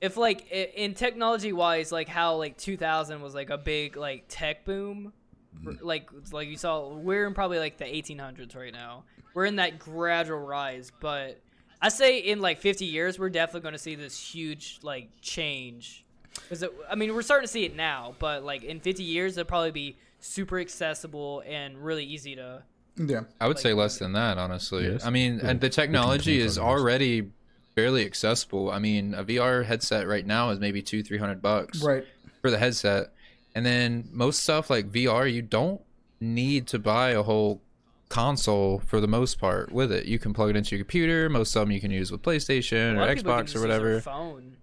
If like in technology wise, like how like 2000 was like a big like tech boom, mm-hmm. like like you saw, we're in probably like the 1800s right now. We're in that gradual rise, but I say in like 50 years, we're definitely going to see this huge like change. Because I mean, we're starting to see it now, but like in 50 years, it'll probably be super accessible and really easy to. Yeah. I would Like- say less than that, honestly. Yes. I mean, Yeah, and the technology is already fairly accessible. I mean, a VR headset right now is maybe two, three hundred bucks Right. for the headset, and then most stuff like VR, you don't need to buy a whole console for the most part with it. You can plug it into your computer. Most of them you can use with PlayStation or of people can Xbox or whatever. Phone.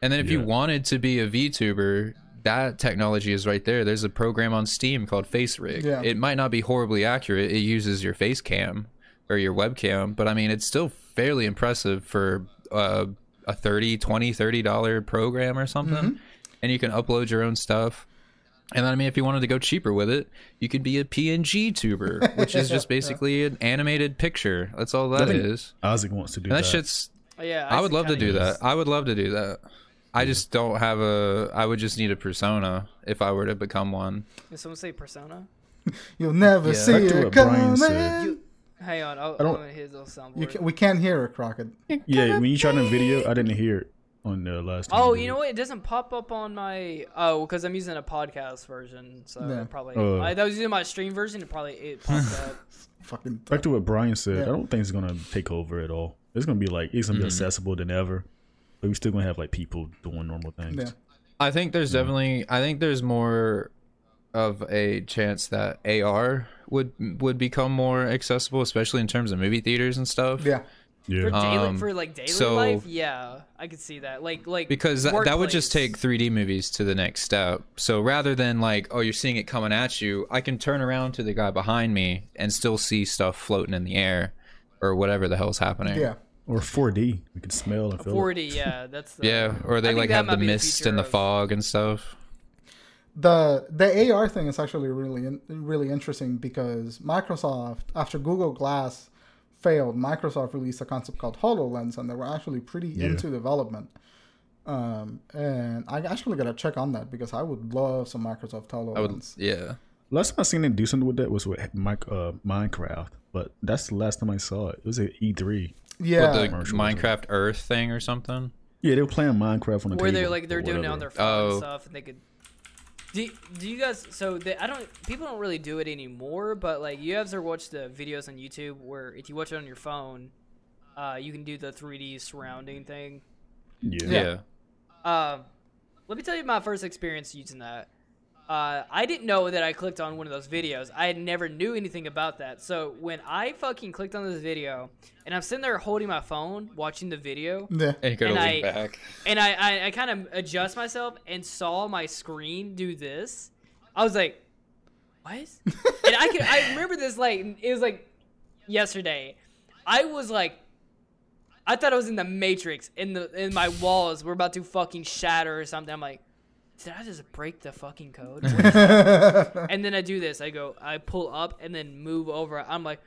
And then if you wanted to be a VTuber, that technology is right there. There's a program on Steam called FaceRig. Yeah. It might not be horribly accurate. It uses your face cam or your webcam, but I mean, it's still fairly impressive for uh, a 30, 20, 30 dollar program or something. And you can upload your own stuff. And then, I mean, if you wanted to go cheaper with it, you could be a PNG tuber, which is just basically an animated picture. That's all that I think is. Isaac wants to do And that that. shit's Oh, yeah, I would love to do use- that. I would love to do that. I just don't have a. I would just need a persona if I were to become one. Did someone say Persona? You'll never Yeah. see it what Brian coming. hang on, I'll, I don't- I'm gonna hit those soundboard. You can, we can't hear it, Crockett. yeah, when you tried the video, I didn't hear it on the last. Oh, you know what? It doesn't pop up on my. Oh, because I'm using a podcast version, so Yeah. probably. Uh. I, I was using my stream version. It probably it popped up. Fucking. Back to what Brian said, Yeah. I don't think it's gonna take over at all. It's gonna be like it's gonna be Mhm. accessible than ever, but we still gonna have like people doing normal things. Yeah. I think there's definitely. I think there's more of a chance that AR would would become more accessible, especially in terms of movie theaters and stuff. Yeah. For Yeah, daily, Um, for like daily so- life, yeah, I could see that. Like like because that, that would just take 3D movies to the next step. So rather than like, oh, you're seeing it coming at you, I can turn around to the guy behind me and still see stuff floating in the air or whatever the hell's happening. Yeah. or 4D, we can smell and feel. it. 40. Yeah, that's the, Yeah, or they think like have the be the mist and the of- fog and stuff. the the AR thing is actually really really interesting because Microsoft after Google Glass failed, Microsoft released a concept called HoloLens, and they were actually pretty Yeah. into development. Um, and I actually gotta check on that because I would love some Microsoft HoloLens. I would, yeah. Last time I seen them do something with that was with Mike, uh, Minecraft, but that's the last time I saw it. It was at E3. yeah, What, the Minecraft Earth thing or something? Yeah, they were playing Minecraft on the where table. they're like they're doing it on their phone and Oh. stuff, and they could. Do, do you guys? So they, I don't. People don't really do it anymore, but like you guys ever watch the videos on YouTube where if you watch it on your phone, uh, you can do the 3D surrounding thing. Yeah. Yeah. Um, let me tell you my first experience using that. Uh, I didn't know that I clicked on one of those videos. I had never knew anything about that. So when I fucking clicked on this video, and I'm sitting there holding my phone watching the video, yeah. And you And I- back. and I, I, I kind of adjust myself and saw my screen do this. I was like, what? and I could I remember this like it was like yesterday. I was like I thought I was in the Matrix and the and my walls were about to fucking shatter or something. I'm like, did I just break the fucking code? and then I do this. I go, I pull up and then move over. I'm like,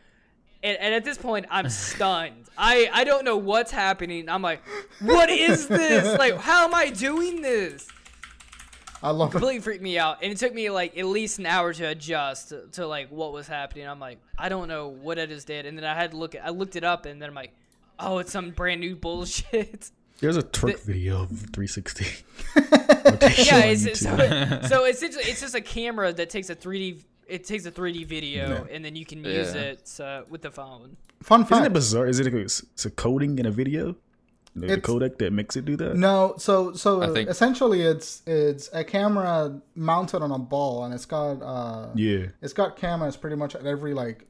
and, and at this point, I'm stunned. I I don't know what's happening. I'm like, what is this? Like, how am I doing this? I love it. Completely freaked me out, and it took me like at least an hour to adjust to, to like what was happening. I'm like, I don't know what I just did, and then I had to look. At, I looked it up, and then I'm like, oh, it's some brand new bullshit. There's a twerk The- video of 360. yeah, on it's, so, so essentially it's just a camera that takes a 3D. It takes a 3D video, and then you can use Yeah. it uh, with the phone. Fun Isn't it bizarre? Is it a, it's a coding in a video? The, the It's- codec that makes it do that? No, so so think- essentially it's it's a camera mounted on a ball, and it's got uh Yeah. it's got cameras pretty much at every like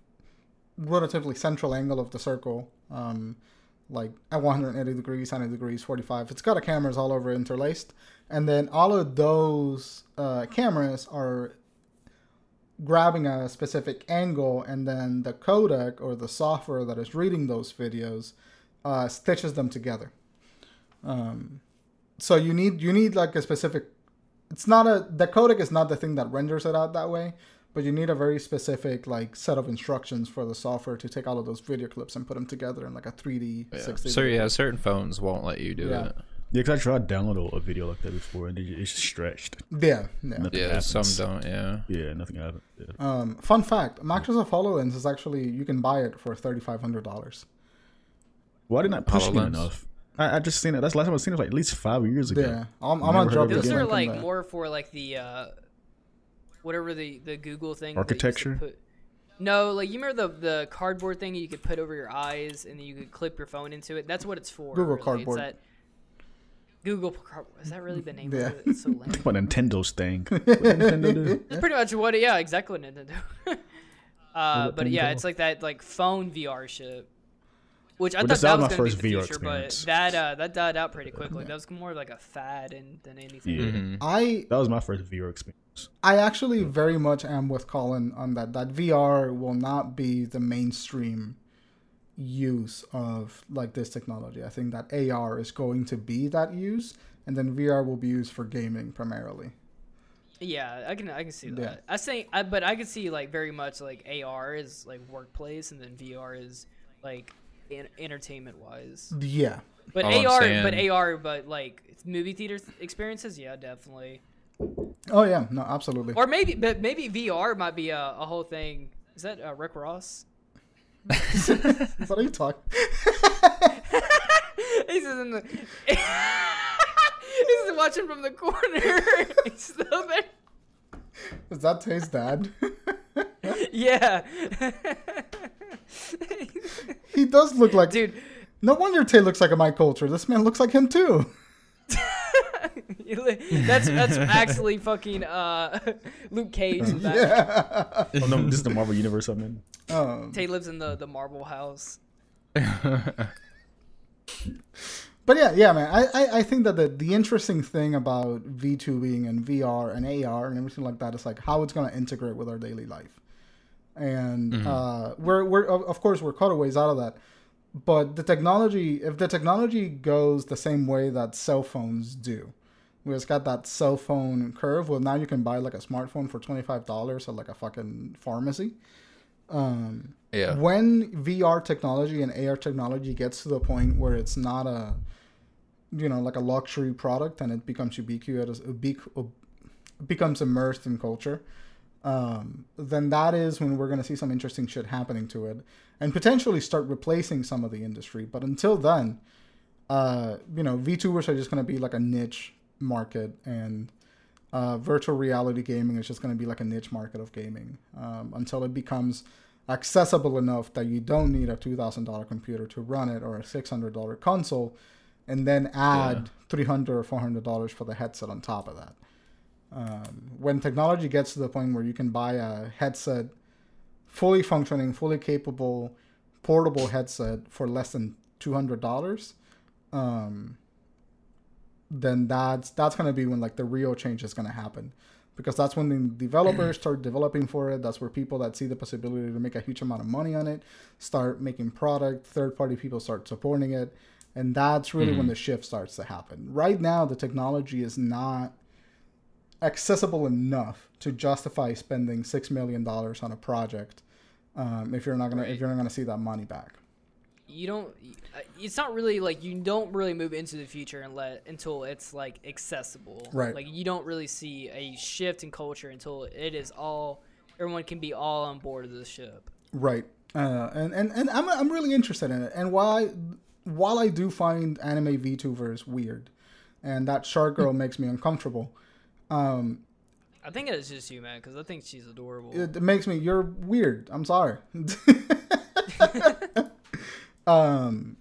relatively central angle of the circle. Um, like at 180 degrees, 90 degrees, 45. It's got a cameras all over interlaced, and then all of those uh, cameras are grabbing a specific angle, and then the codec or the software that is reading those videos uh, stitches them together. Um, so you need you need like a specific. It's not a the codec is not the thing that renders it out that way, but you need a very specific like set of instructions for the software to take all of those video clips and put them together in like a 3D Yeah. 60. So yeah, certain phones won't let you do Yeah. it. Yeah, because I tried to download a video like that before and it's stretched. Yeah, yeah. Nothing Yeah, some don't. Yeah. Yeah, nothing happened. Yeah. Um, fun fact: Microsoft Hololens is actually you can buy it for thirty five hundred dollars. Why did not I push it enough? I, I just seen it. That's the last time I seen it like at least five years ago. Yeah, I'm, I'm Never gonna drop of Those are link like more for like the uh, whatever the the Google thing. that you used to Architecture? put- No, like you remember the the cardboard thing you could put over your eyes and then you could clip your phone into it. That's what it's for. Google really. It's Cardboard. that Google Is that really the name Yeah. of it? It's so lame. What Nintendo's thing. What Nintendo do? That's pretty much what. Yeah, exactly what Nintendo. uh, What but yeah, it's like that like phone VR shit. Which I Well, thought that that was was my going to first be the VR future, but that uh, that died out pretty quickly. That was more of like a fad and, than anything. Yeah. Mhm. I That was my first VR experience. I actually very much am with Colin on that. That VR will not be the mainstream use of like this technology. I think that AR is going to be that use, and then VR will be used for gaming primarily. Yeah, I can I can see that. Yeah. I think, I, but I could see like very much like AR is like workplace, and then VR is like in, entertainment wise. Yeah, But All AR, but AR, but like movie theater experiences, yeah, definitely. Oh yeah, no, absolutely. Or maybe, but maybe VR might be a, a whole thing. Is that uh, Rick Ross? what are you talking? He's just in the. He's just watching from the corner. He's still there. Is that Tay's dad? Yeah. he does look like. Dude, No wonder Tay looks like a Mike Colter. This man looks like him too. that's that's actually fucking uh, Luke Cage. in that. Yeah. Oh no, this is the Marvel Universe I'm in. Um, Tay lives in the the marble house. But yeah, yeah, man. I, I, I think that the, the interesting thing about VTubing and VR and AR and everything like that is like how it's going to integrate with our daily life. And uh, we're, we're, of course, we're cut a ways out of that. But the technology, if the technology goes the same way that cell phones do, where it's got that cell phone curve, well, now you can buy like a smartphone for $25 at like a fucking pharmacy. Um, Yeah. when VR technology and AR technology gets to the point where it's not a, you know, like a luxury product and it becomes ubiquitous, ubiqu- becomes immersed in culture, um, then that is when we're going to see some interesting shit happening to it and potentially start replacing some of the industry. But until then, uh, you know, VTubers are just going to be like a niche market and uh, virtual reality gaming is just going to be like a niche market of gaming um, until it becomes accessible enough that you don't need a $2,000 computer to run it or a $600 console and then add 300 or $400 for the headset on top of that. Um, when technology gets to the point where you can buy a headset, fully functioning, fully capable, portable headset for less than $200, um, then that's that's gonna be when like the real change is gonna happen, because that's when the developers start developing for it. That's where people that see the possibility to make a huge amount of money on it start making product. Third party people start supporting it, and that's really when the shift starts to happen. Right now, the technology is not accessible enough to justify spending six million dollars on a project um, if you're not gonna if you're not gonna see that money back. you don't it's not really like you don't really move into the future and let until it's like accessible Right. like you don't really see a shift in culture until it is all everyone can be all on board of the ship Right. Uh, and, and, and I'm, I'm really interested in it. And while I, while I do find anime VTubers weird, and that Shark Girl makes me uncomfortable, um, i think it is just you man because i think she's adorable it makes me, you're weird. I'm sorry. um,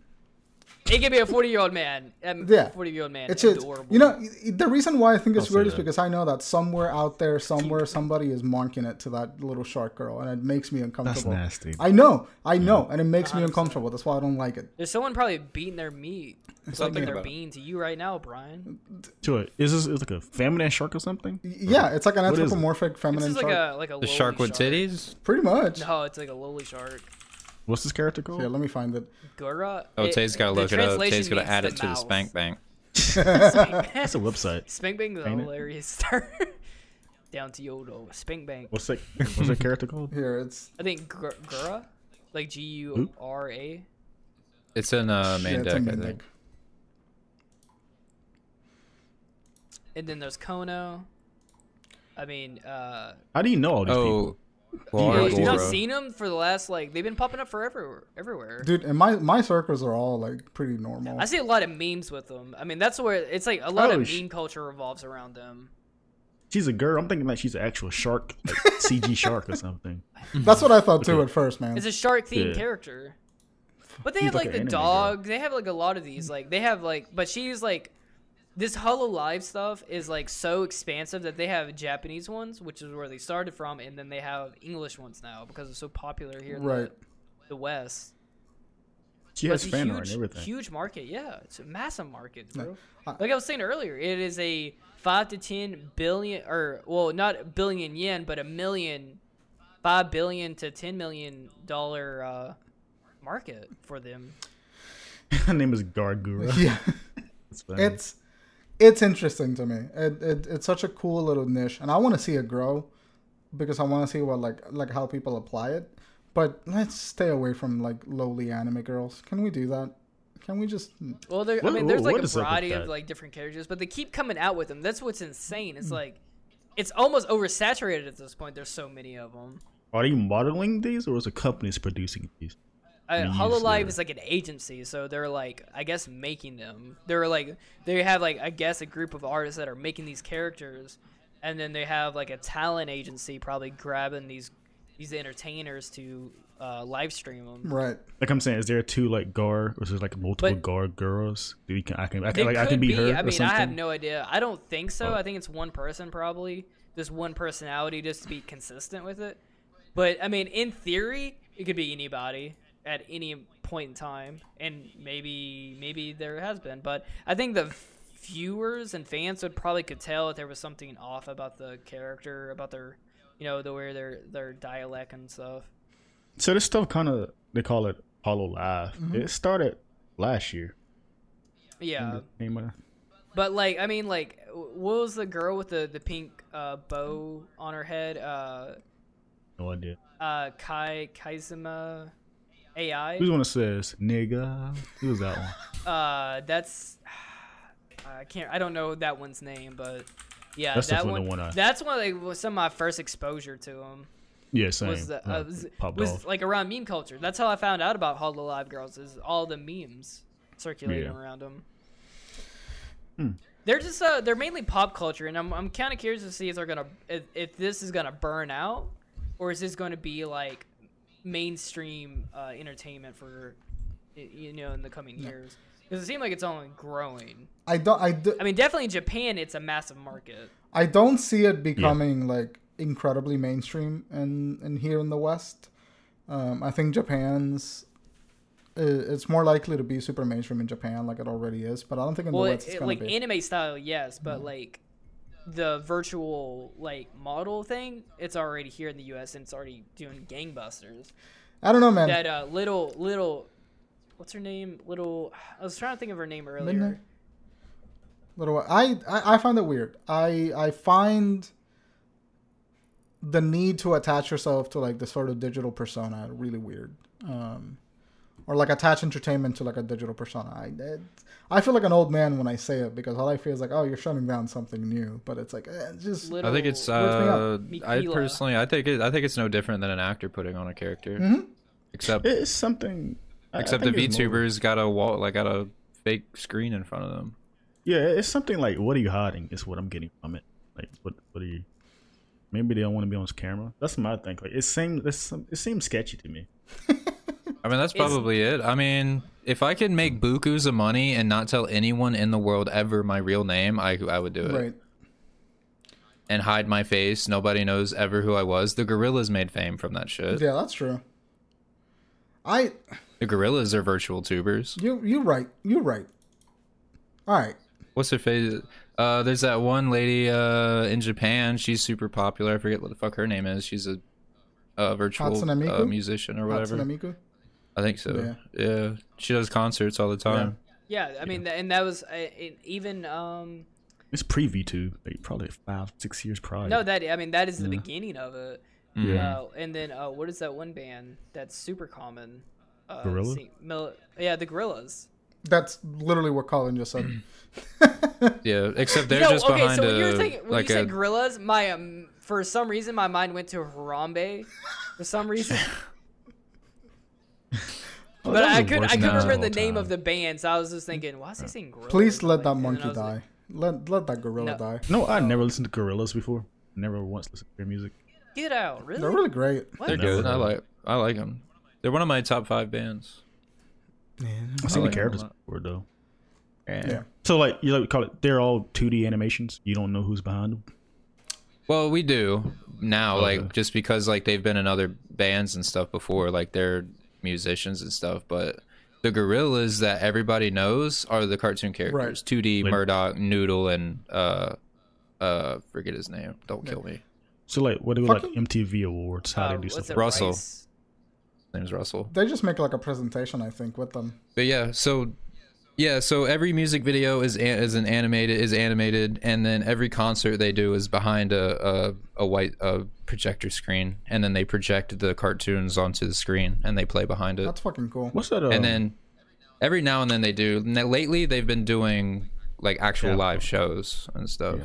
it could be a 40 year old man um, Yeah. 40 year old man it's just, adorable you know, the reason why I think it's I'll weird is because I know that somewhere out there, somewhere, somebody is marking it to that little Shark Girl, and it makes me uncomfortable. That's uncomfortable. nasty. I know, I know, and it makes me uncomfortable. That's why I don't like it. there's someone probably beating their meat like like me. their bean to you right now brian To it, is this is like a feminine shark or something? Y- Yeah, it's like an What is it? anthropomorphic this feminine is like shark. a like a The lowly shark with titties? Pretty much. no it's like a lowly shark What's this character called? Yeah, let me find it. Gura. Oh, it- Tay's gotta the look it up. translation Tay's gonna add it to the mouth. spank bank. That's a website. Spank Bang the Ain't it? hilarious star. Down to Yodo. Spank Bang. What's that? What's that character called? Here, it's I think Gur- Gura, like G U R A. It's in uh, main yeah, it's a deck, I think. deck. And then there's Kono. I mean, uh, How do you know all these Oh, people? Well, Yeah, you Goro. have not seen them for the last like they've been popping up for everywhere. Everywhere. Dude, and my my circles are all like pretty normal. I see a lot of memes with them. I mean, that's where it's like a lot Oh, of sh- meme culture revolves around them. She's a girl. I'm thinking like she's an actual shark, like CG shark or something. That's what I thought too at first, man. It's a shark themed Yeah. character. But they He's have like like, the anime girl. dog. They have like a lot of these. Like they have like, but she's like, this Hololive stuff is like so expansive that they have Japanese ones, which is where they started from, and then they have English ones now because it's so popular here in Right. the, the West. She But has it's a fan huge, and everything. huge market. Yeah, it's a massive market, bro. I- Like I was saying earlier, it is a five to ten billion, or well, not billion yen, but a million, five billion to ten million dollar uh, market for them. Her name is Gawr Gura. yeah, it's it's interesting to me. It, it it's such a cool little niche, and I want to see it grow because I want to see what like like how people apply it. But let's stay away from like lowly anime girls. Can we do that? Can we just? Well, there, I mean, there's like a is up with variety of like different characters, but they keep coming out with them. That's what's insane. Hmm. It's like, it's almost oversaturated at this point. There's so many of them. Are you modeling these, or is a company producing these? Uh, They Hollow use Live the- is like an agency, so they're like, I guess, making them. They're like, they have like, I guess, a group of artists that are making these characters, and then they have like a talent agency probably grabbing these these entertainers to uh, live stream them. Right. Like I'm saying, is there two like Gar, or is there like multiple But- Gar girls? Do we can I can I can like I can be, be. her I or mean, something? I have no idea. I don't think so. Oh. I think it's one person probably, just one personality, just to be consistent with it. But I mean, in theory, it could be anybody at any point in time, and maybe maybe there has been. But I think the viewers and fans would probably could tell if there was something off about the character, about their, you know, the way their their dialect and stuff. So this stuff kind of they call it Hololive. Mm-hmm. It started last year. Yeah. Name of- But like, I mean, like, what was the girl with the the pink uh, bow on her head? Uh, no no idea. Uh, Kai Kizuna AI. Who's the one that says nigga? Who was that one? Uh, that's I can't. I don't know that one's name, but yeah, That's that one. one I- That's one of like, was some of my first exposure to him. Yeah, same. Was the Uh, was, was like around meme culture. That's how I found out about Hololive Girls. Is all the memes circulating Yeah. around them. Hmm. They're just uh, they're mainly pop culture, and I'm I'm kind of curious to see if they're gonna if, if this is gonna burn out, or is this going to be like mainstream uh, entertainment for you know in the coming years? Because it seems like it's only growing. I don't. I do. I mean, definitely in Japan, it's a massive market. I don't see it becoming like incredibly mainstream in in here in the West. Um, I think Japan's it's more likely to be super mainstream in Japan, like it already is. But I don't think in Well, the it, West it's it- gonna like be. anime style, yes, but like the virtual like model thing, it's already here in the U.S. and it's already doing gangbusters. I don't know, man. That uh, little little, what's her name? Little, I was trying to think of her name earlier. Midnight? Little, I, I I find it weird. I I find the need to attach yourself to like this sort of digital persona really weird. Um, or like attach entertainment to like a digital persona. I it, I feel like an old man when I say it because all I feel is like, oh, you're shutting down something new. But it's like, eh, it's just Little, I think it's Works me out. uh, I personally I think it I think it's no different than an actor putting on a character. Mhm. Except It's something. I- I except the think it's VTubers got a wall like got a fake screen in front of them. Yeah, it's something like, what are you hiding? Is what I'm getting from it. Like, what? What are you? Maybe they don't want to be on camera. That's my thing. Like. It seems- it seems sketchy to me. I mean, that's It's- probably it. I mean, if I could make bukus of money and not tell anyone in the world ever my real name, I I would do it. right. And hide my face. Nobody knows ever who I was. The Gorillaz made fame from that shit. Yeah, that's true. I The Gorillaz are virtual tubers. you you right. You right. All right. What's her face? Uh, there's that one lady uh in Japan. She's super popular. I forget what the fuck her name is. She's a, a virtual uh, musician or whatever. Hatsune Miku. I think so. Yeah. She does concerts all the time. Yeah, I mean, th- and that was uh, it, even um. It's pre V2, like probably five, six years prior. No, that I mean that is the Yeah. beginning of it. Yeah. Uh, and then uh, what is that one band that's super common? Uh, Gorilla? see- Mil- yeah, the Gorillaz. That's literally what Colin just said. Yeah. Except they're You know, just okay, behind so when a you were thinking, when like you a said gorillas, my um, for some reason my mind went to Harambe, for some reason. Oh, but I could worst I couldn't remember the name time. of the band, so I was just thinking, why is he saying gorillas? Please let that and then I monkey was like, die. Let let that gorilla No. die. No, I never listened to Gorillaz before. Never once listened to their music. Get out, really? They're really great. What? They're good. I like I like them. They're one of my top five bands. I've seen like the 'em a characters lot. before though. Yeah. So like you like we call it? They're all 2D animations. You don't know who's behind them. Well, we do now, oh, Okay. like just because like they've been in other bands and stuff before, like they're musicians and stuff. But the Gorillaz that everybody knows are the cartoon characters: 2D, Like- Murdoc, Noodle, and uh, uh, forget his name. Don't kill me. So like, what do like MTV awards? How Uh, they do what's stuff? Russell. Rice? His name's Russell. They just make like a presentation, I think, with them. But yeah, so yeah, so every music video is a- is an animated is animated, and then every concert they do is behind a a, a white a projector screen, and then they project the cartoons onto the screen, and they play behind it. That's fucking cool. What's that? Um, and then every now and then they do. n- Lately, they've been doing like actual Yeah. live shows and stuff. Yeah.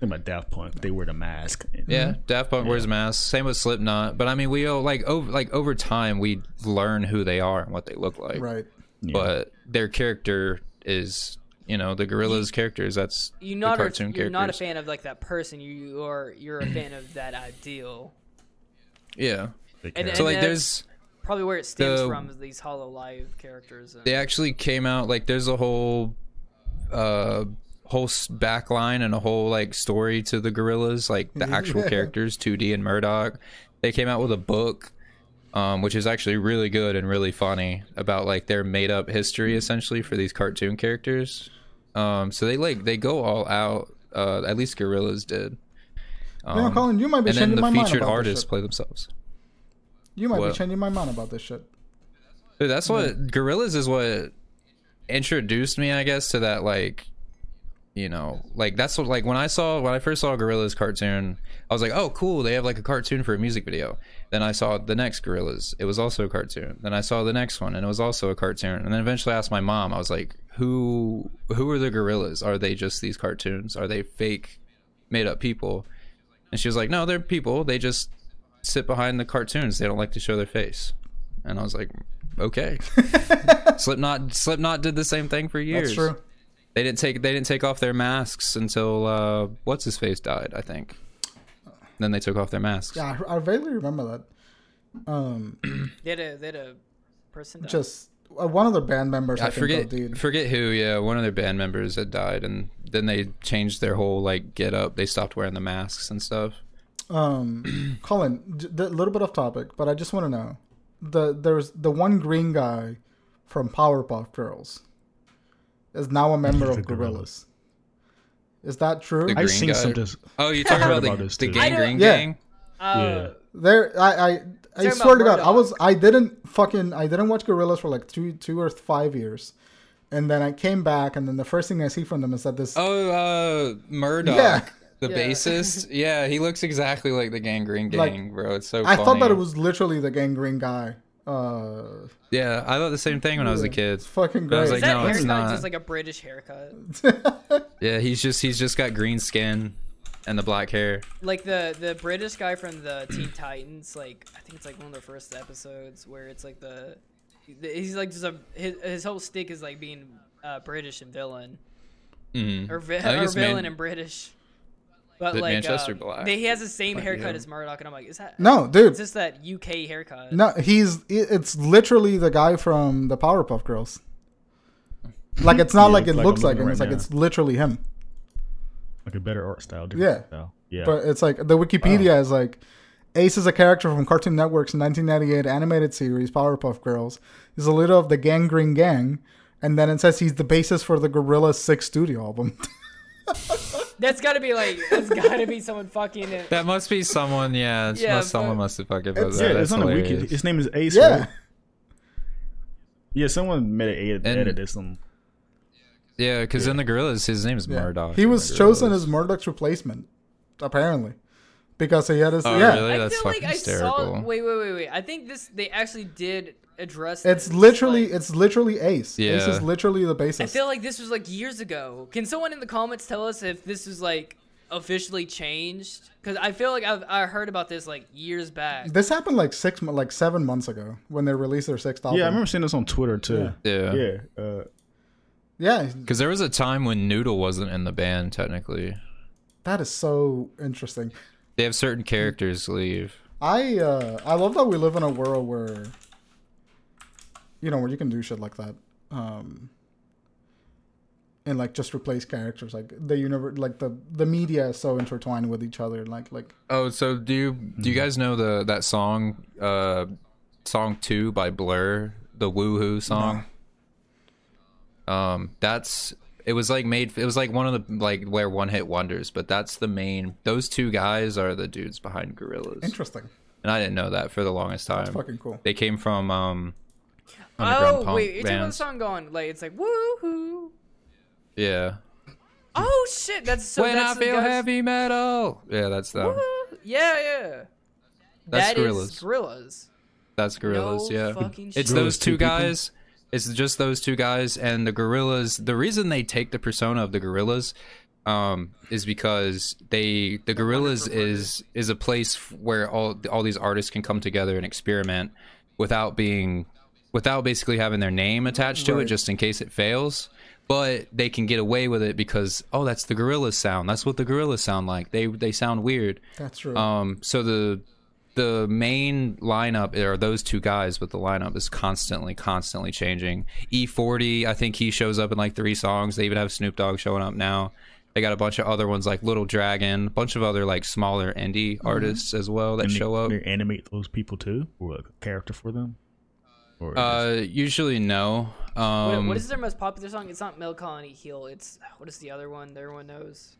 Think about Daft Punk. They wear the mask. Yeah, Daft Punk wears masks. Same with Slipknot. But I mean, we all like over like over time we learn who they are and what they look like. Right. Yeah. But their character is, you know, the Gorillaz' characters. That's You're the not a, you're not a fan of like that person. You are you're a fan of that ideal. Yeah. They and- So like, there's Probably where it stems The- from is these Hololive characters. And, they actually came out like there's a whole, uh, whole s- backline and a whole like story to the Gorillaz, like the actual characters, 2D and Murdoc. They came out with a book. Um, which is actually really good and really funny about like their made up history essentially for these cartoon characters. Um, so they like they go all out. Uh, at least Gorillaz did. you know, Um, Colin, you might be and then changing the my mind featured this artists play themselves. You might What? be changing my mind about this shit. Dude, that's what Gorillaz is what introduced me, I guess, to that like you know, like that's what like when I saw when I first saw Gorillaz cartoon, I was like, oh cool, they have like a cartoon for a music video. Then I saw the next Gorillaz, it was also a cartoon. Then I saw the next one, and it was also a cartoon. And then eventually I asked my mom, I was like, who who are the Gorillaz? Are they just these cartoons? Are they fake, made up people? And she was like, no, they're people. They just sit behind the cartoons. They don't like to show their face. And I was like, okay. Slipknot Slipknot did the same thing for years. That's true. They didn't take they didn't take off their masks until uh, what's his face died, I think. Then they took off their masks. Yeah, I, I vaguely remember that. Um, They had a they had a person. die. just uh, one of the band members. I, I think, forget though, dude. forget who. Yeah, one of their band members had died, and then they changed their whole like get up. They stopped wearing the masks and stuff. Um, Colin, j- a little bit off topic, but I just want to know the there's the one green guy from Powerpuff Girls is now a member of Gorillaz. Gorillas. Is that true? The I've green seen guy. something. Oh, you're talking about, about the, the too. Gang Green Yeah. Gang? Uh, Yeah. There, I, I, I Talking swear to God, I was, I didn't fucking, I didn't watch Gorillaz for like two, two or five years, and then I came back, and then the first thing I see from them is that this, Oh, uh, Murdoc, Yeah. the Yeah. bassist. Yeah, he looks exactly like the Gang Green Like, Gang, bro. It's so. I thought that it was literally the gang green guy. Uh, Yeah, I thought the same thing when I was a kid. it's fucking But I great. was is like, that no, it's haircut not. just like a British haircut? Yeah, he's just he's just got green skin and the black hair. Like the the British guy from the Teen Titans. Like I think it's like one of the first episodes where it's like the he's like just a his, his whole stick is like being uh, British and villain Mm. or, vi- or villain Man- and British. But like Manchester um, Black? they, he has the same Might haircut him. as Murdoc, and I'm like, is that no, dude, It's just that UK haircut. no, he's, it's literally the guy from the Powerpuff Girls. Like it's not Yeah, like it like looks like him. right It's like it's literally him. Like a better art style. Dude. Yeah. Style. Yeah. But it's like the Wikipedia is like Ace is a character from Cartoon Network's 1998 animated series Powerpuff Girls. He's a leader of the Gang Green Gang, and then it says he's the basis for the Gorilla Six studio album. That's gotta be like that's gotta be someone fucking it. That must be someone. Yeah, it's Yeah, must, someone must have fucking put It's- that. yeah, That's it's on the wiki. His name is Ace. yeah, Right? Yeah, someone made an edit, And- edited some. Yeah, because in the Gorillaz, his name is yeah. Murdoc. He was chosen as Murdoc's replacement, apparently, because he had his Oh, yeah. really? I That's feel like fucking I hysterical. saw. Wait, wait, wait, wait. I think this they actually did address. It's this, literally like- it's literally Ace. Ace is literally the bassist. I feel like this was like years ago. Can someone in the comments tell us if this is like officially changed? Because I feel like I've I heard about this like years back. this happened like six, mo- like seven months ago when they released their sixth album. Yeah, I remember seeing this on Twitter too. Yeah. Yeah. Uh, Yeah, Because there was a time when Noodle wasn't in the band. Technically, that is so interesting. they have certain characters leave. I uh, I love that we live in a world where you know where you can do shit like that, um, and like just replace characters. Like the universe, like the the media is so intertwined with each other. Like like Oh, so do you do you guys know the that song, uh, song two by Blur, the Woohoo song? Um, that's it was like made. It was like one of the like where one hit wonders, but that's the main. Those two guys are the dudes behind Gorillaz, interesting. and I didn't know that for the longest time. Fucking cool. They came from um, underground Oh punk wait, you're talking about the song going like it's like woohoo. Yeah. Oh shit, that's so. when I that's the feel guys- heavy metal. Yeah, that's them. Woohoo. Yeah, yeah. That's That is Gorillaz. Gorillas. That's Gorillaz, No yeah. fucking It's shit. those two two guys. It's just those two guys and the Gorillaz. The reason they take the persona of the Gorillaz um, is because they the Gorillaz is is a place where all all these artists can come together and experiment without being without basically having their name attached to it just in case it fails. But they can get away with it because oh that's the Gorillaz sound. That's what the Gorillaz sound like. They they sound weird. That's true. Um, so the the main lineup are those two guys, but the lineup is constantly, constantly changing. E40, I think he shows up in like three songs. They even have Snoop Dogg showing up now. They got a bunch of other ones like Little Dragon, a bunch of other like smaller indie artists as well that and show they, up. they animate those people too, or like a character for them. Or Uh, usually no. What, Um, what is their most popular song? It's not Melancholy Hill. It's what is the other one that everyone knows?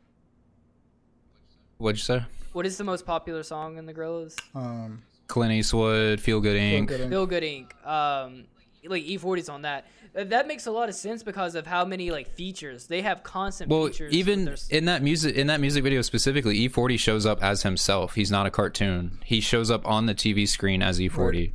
what'd you say? What is the most popular song in the Gorillaz? um, Clint Eastwood, Feel Good feel Inc. good in- Feel Good Inc. Um, like E40's on that. That that makes a lot of sense because of how many like features they have. Constant Well, features. even their in that music in that music video specifically, E40 shows up as himself. He's not a cartoon. He shows up on the TV screen as E40.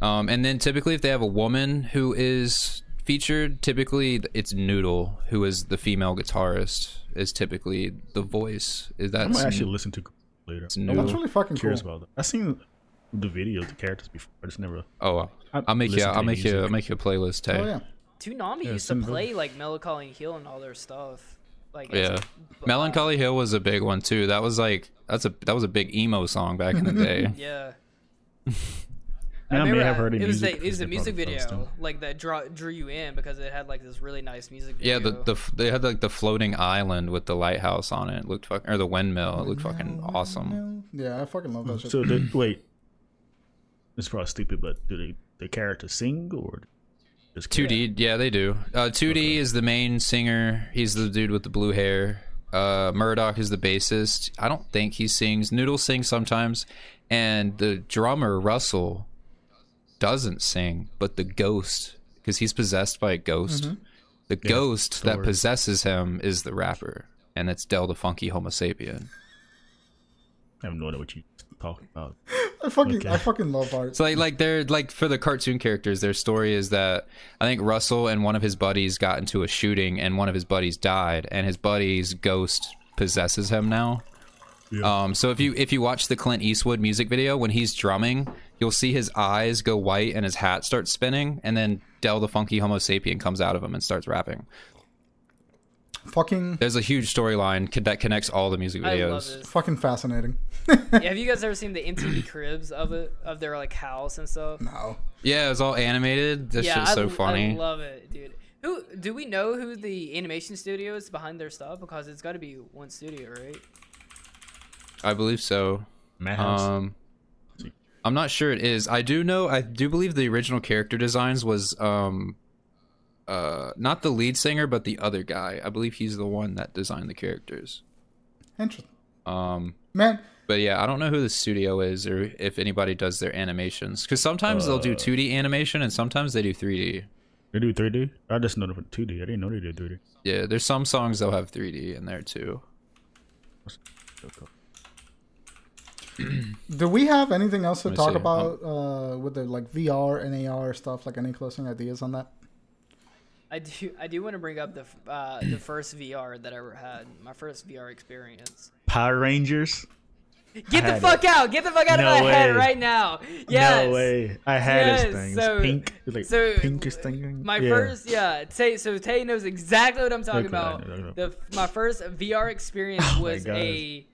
Um, and then typically, if they have a woman who is featured, typically it's Noodle, who is the female guitarist, is typically the voice. Is that? I'm that's actually listen to later. it's I That's really fucking cool. curious about that. I've seen the video, the characters before. I just never. Oh, I I'll make you. listen I'll the make you. I'll make you a playlist. Tay. Oh yeah. Toonami Yeah, used to send them. play like Melancholy Hill and all their stuff. Like Yeah, Melancholy Hill was a big one too. That was like that's a that was a big emo song back in the day. Yeah. I, may remember have heard it the was music. the, it was the music video like that draw, drew you in because it had like this really nice music video. Yeah, the, the they had like the floating island with the lighthouse on it. it looked fucking or the windmill. It looked fucking awesome. Yeah, I fucking love that shit. So the, wait, it's probably stupid, but do they the characters sing or just 2D, yeah, they do. Uh, 2D is the main singer. He's the dude with the blue hair. Uh, Murdoc is the bassist. I don't think he sings. Noodle sings sometimes, and the drummer Russell doesn't sing, but the ghost, because he's possessed by a ghost. The ghost that story. possesses him is the rapper, and it's Del the Funky Homo Sapien. I have no idea what you talking about. I fucking Okay. I fucking love art. So like, like they're like for the cartoon characters, their story is that I think Russell and one of his buddies got into a shooting, and one of his buddies died, and his buddy's ghost possesses him now. Um, so if you if you watch the Clint Eastwood music video when he's drumming, you'll see his eyes go white and his hat starts spinning, and then Del the Funky Homo Sapien comes out of him and starts rapping. fucking There's a huge storyline that connects all the music I videos. love it. fucking fascinating. Yeah, have you guys ever seen the MTV cribs of it of their like house and stuff? No. Yeah, it was all animated. That yeah, shit's I, so funny. I love it, dude. Who do we know who the animation studio is behind their stuff? Because it's got to be one studio, right? I believe so. Madhouse. Um, I'm not sure it is. I do know. I do believe the original character designs was um, uh, not the lead singer, but the other guy. I believe he's the one that designed the characters. Interesting. Um, Man, but yeah, I don't know who the studio is or if anybody does their animations. Because sometimes they'll do 2D animation and sometimes they do 3D. they do 3D. I just know for 2D. I didn't know they did 3D. Yeah, there's some songs they'll have 3D in there too. do we have anything else to talk see. about uh, with the like VR and AR stuff? Like any closing ideas on that? I do. I do want to bring up the uh, the first VR that I ever had. My first VR experience. Power Rangers. Get the had fuck out! Get the fuck out No of my head right now! Yes. No way. I had Yes, this thing. so- it's pink. Like so, pinkish thing. My yeah. first, yeah. Tay, so Tay knows exactly what I'm talking Okay, I about. know, I know. The my first VR experience Oh was a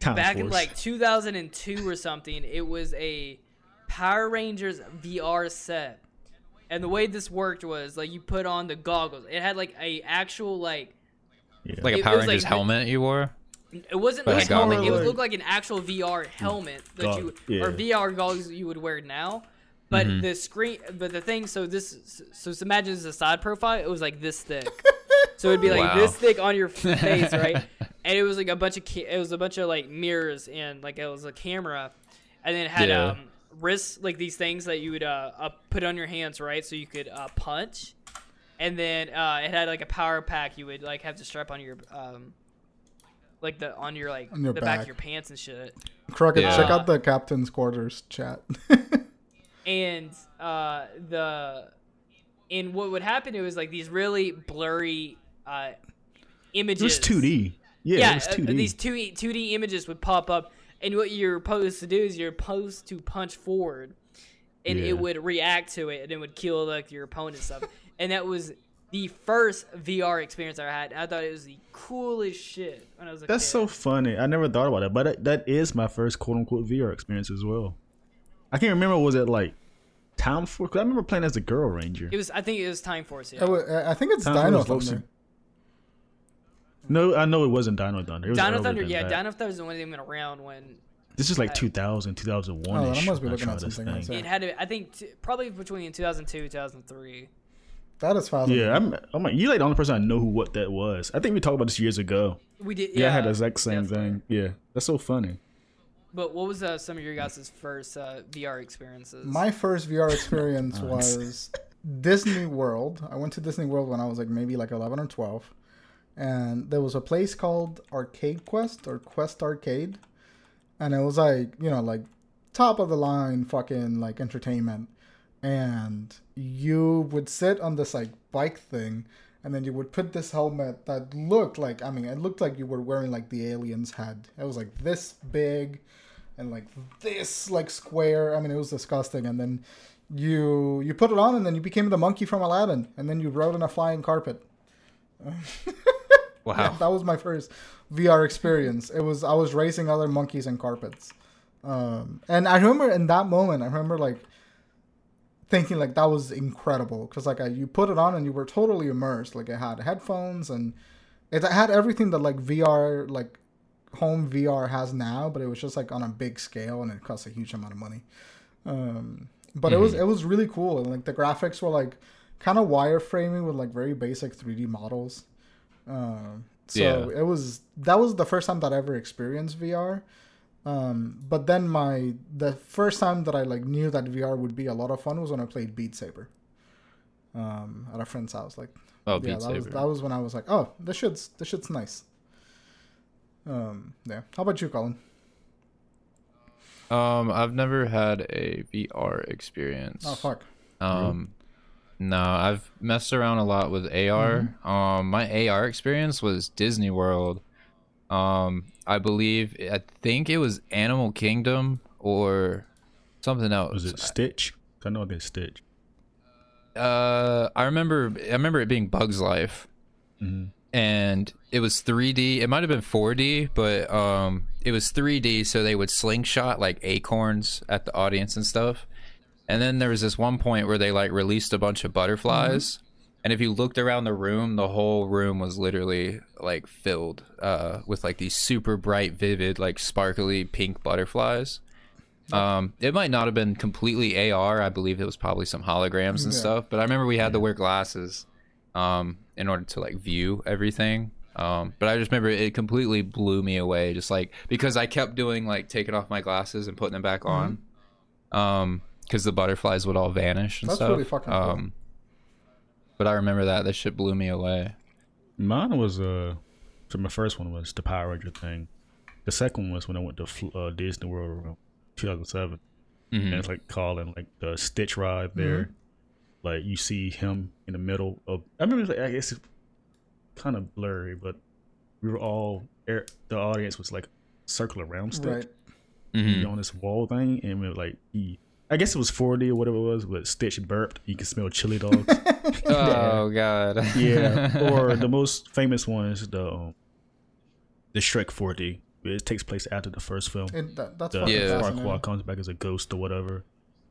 Time back in like 2002 or something. It was a Power Rangers VR set, and the way this worked was like you put on the goggles. It had like a actual like Yeah. Like a Power was like Rangers helmet you wore. It wasn't But like it's helmet. like- It would look like an actual VR helmet that you Gog- or. VR goggles you would wear now. But Mm-hmm. the screen, but the thing. So this, so just imagine as a side profile. It was like this thick. so it'd be like Wow. this thick on your face, right? And it was like a bunch of, ca- it was a bunch of like mirrors and like it was a camera, and then it had Yeah. um wrists like these things that you would uh, uh put on your hands, right? So you could uh, punch, and then uh, it had like a power pack you would like have to strap on your um like the on your like On your the back. back. of your pants and shit. Crockett, Yeah. check out the captain's quarters chat. And uh the and what would happen it was like these really blurry uh images. It was 2D. Yeah, Yeah, it was uh, 2D. these 2D 2D images would pop up and what you're supposed to do is you're supposed to punch forward and Yeah. it would react to it and it would kill like your opponent stuff. and that was the first VR experience I had. I thought it was the coolest shit when I was a That's so funny. I never thought about that, but that, that is my first quote unquote VR experience as well. I can't remember. Was it like Time Force? 'Cause I remember playing as a Girl Ranger. It was I think it was Time Force, yeah. I I think it's Time Dino Force Thunder. No, I know it wasn't Dino Thunder. It was Dino earlier Thunder, than yeah, that. Dino Thunder wasn't even around when This is like 2000, 2001. Oh, I must be looking at this something like thing. that. it had to. I think t- probably between 2002 2003. That is fascinating. Yeah, I'm. I'm like, you're like the only person I know who what that was. I think we talked about this years ago. We did. Yeah, Yeah, I had the exact same definitely. thing. Yeah, that's so funny. But what was uh, some of your guys' first uh, VR experiences? My first VR experience was Disney World. I went to Disney World when I was like maybe like 11 or 12. And there was a place called Arcade Quest or Quest Arcade. And it was like, you know, like top of the line fucking like entertainment. And you would sit on this like bike thing and then you would put this helmet that looked like I mean, it looked like you were wearing like the aliens had. It was like this big and like this like square. I mean, it was disgusting. And then you you put it on, and then you became the monkey from Aladdin, and then you rode on a flying carpet. Wow. That was my first VR experience. It was I was racing other monkeys and carpets, um, and I remember in that moment, I remember like thinking like that was incredible because like I, you put it on and you were totally immersed. Like it had headphones and it had everything that like VR like home VR has now, but it was just like on a big scale and it cost a huge amount of money. Um, but it was it was really cool and like the graphics were like kind of wireframing with like very basic 3D models. Um, so Yeah. it was that was the first time that I ever experienced VR. Um, but then my the first time that I like knew that VR would be a lot of fun was when I played Beat Saber. Um, at a friend's house, like Oh, yeah, Beat that was that was when I was like, oh, this shit's this shit's nice. Um, yeah. How about you, Colin? Um, I've never had a VR experience. Oh fuck. Um, no, I've messed around a lot with AR. Um, my AR experience was Disney World. Um, I believe, I think it was Animal Kingdom or something else. Was it Stitch? I know I did Stitch. Uh, I remember, I remember it being Bugs Life, hmm and it was 3D. It might have been 4D, but um, it was 3D. So they would slingshot like acorns at the audience and stuff. And then there was this one point where they like released a bunch of butterflies. And if you looked around the room, the whole room was literally like filled uh, with like these super bright, vivid, like sparkly pink butterflies. Um, it might not have been completely AR. I believe it was probably some holograms and Yeah. stuff. But I remember we had to wear glasses um, in order to like view everything. Um, but I just remember it completely blew me away, just like because I kept doing like taking off my glasses and putting them back on, um, because the butterflies would all vanish and That's stuff. really fucking cool. But I remember that that shit blew me away. Mine was uh, so my first one was the Power Ranger thing. The second one was when I went to uh, Disney World around 2007, Mhm. and it's like calling like the Stitch ride there. Like you see him in the middle of. I remember, it's like, I guess it's kind of blurry, but we were all er, the audience was like circle around Stitch. Right. Mhm. on this wall thing, and we were like he. I guess it was 4D or whatever it was, but Stitch burped. You can smell chili dogs. Oh god. yeah. Or the most famous one is the um, the Shrek 4D. It takes place after the first film. It, that, that's The Yeah. fascinating. Farquaad comes back as a ghost or whatever,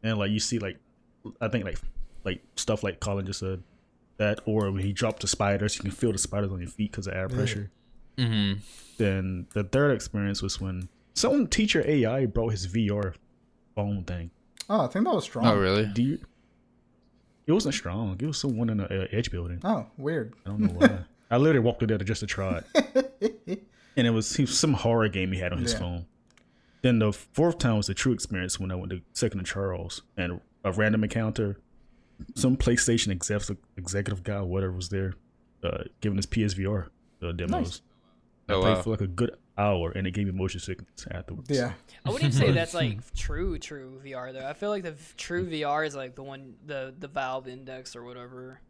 and like you see like I think like like stuff like Colin just said that, or when he dropped the spiders, you can feel the spiders on your feet because of air pressure. hmm Then the third experience was when some teacher AI brought his VR phone thing. Oh, I think that was strong. Oh really? Do you? It wasn't strong. It was someone in the uh, edge building. Oh, weird. I don't know why. I literally walked in there just to try it, and it was he, some horror game he had on his Yeah. phone. Then the fourth time was the true experience when I went to Second and Charles, and a random encounter. Some PlayStation executive executive guy, or whatever, was there, uh, giving us PSVR uh, demos. Nice. I Oh, played wow. for like a good hour, and it gave me motion sickness afterwards. Yeah. I wouldn't even say that's like true, true VR though. I feel like the true VR is like the one, the the Valve Index or whatever.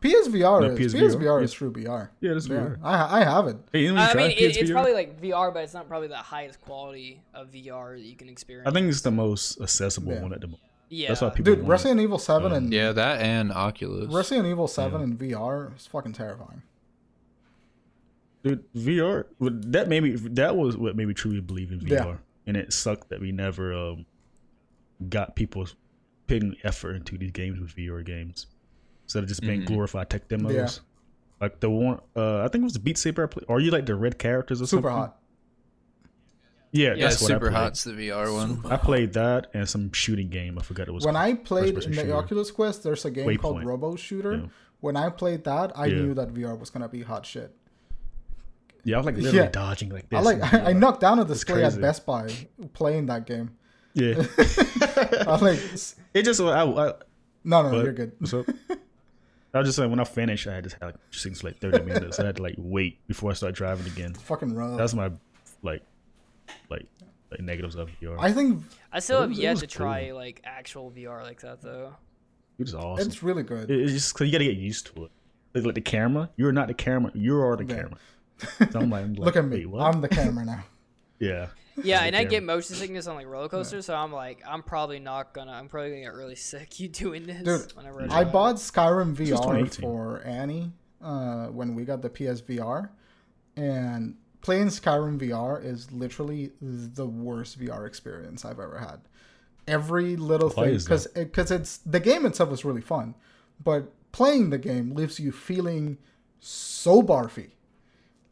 PSVR No, is PSVR, PSVR is true VR. yeah, that's Yeah, VR. I I have it. Hey, you know, you I mean, it, it's probably like VR, but it's not probably the highest quality of VR that you can experience. I think it's the most accessible Yeah. one at the moment. yeah. That's why people. Dude, want it. Resident Evil Seven Um, and Yeah, that and Oculus. Resident Evil Seven and VR is fucking terrifying. Dude, VR. That made me. That was what made me truly believe in VR, Yeah. and it sucked that we never um, got people putting effort into these games with VR games instead of just being Mhm. glorified tech demos. Yeah. Like the one, uh, I think it was the Beat Saber. I played. Or you like the red characters or Super something? hot. Yeah, yeah, that's what I Super. Hot's the VR one. I played that and some shooting game. I forgot it was. When called. I played in the shooter. Oculus Quest, there's a game called Robo Shooter. Yeah. When I played that, I Yeah. knew that VR was gonna be hot shit. Yeah, I was like literally Yeah. dodging like this. I like and, I, I knocked down a It's display at. Best Buy playing that game. Yeah, I was like, it just I, I, no, no, but- you're good. So? I was just like when I finished, I had just had like just things like thirty minutes. I had to like wait before I start driving again. Fucking rough. That's my like like like negatives of VR. I think I still have was- it yet to try like actual VR like that though. it was awesome. it's really good. It- it's just cause you gotta get used to it. Like, like the camera, you're not the camera. You are the Yeah. camera. So I'm like, Look at me. What?" I'm the camera now. yeah. Yeah, the and I get motion sickness on like roller coasters, so I'm like, I'm probably not gonna. I'm probably gonna get really sick. You doing this? Dude, whenever I bought Skyrim VR for Annie uh, when we got the PSVR, and playing Skyrim VR is literally the worst VR experience I've ever had. Every little Why thing, is because because it's the game itself is really fun, but playing the game leaves you feeling so barfy.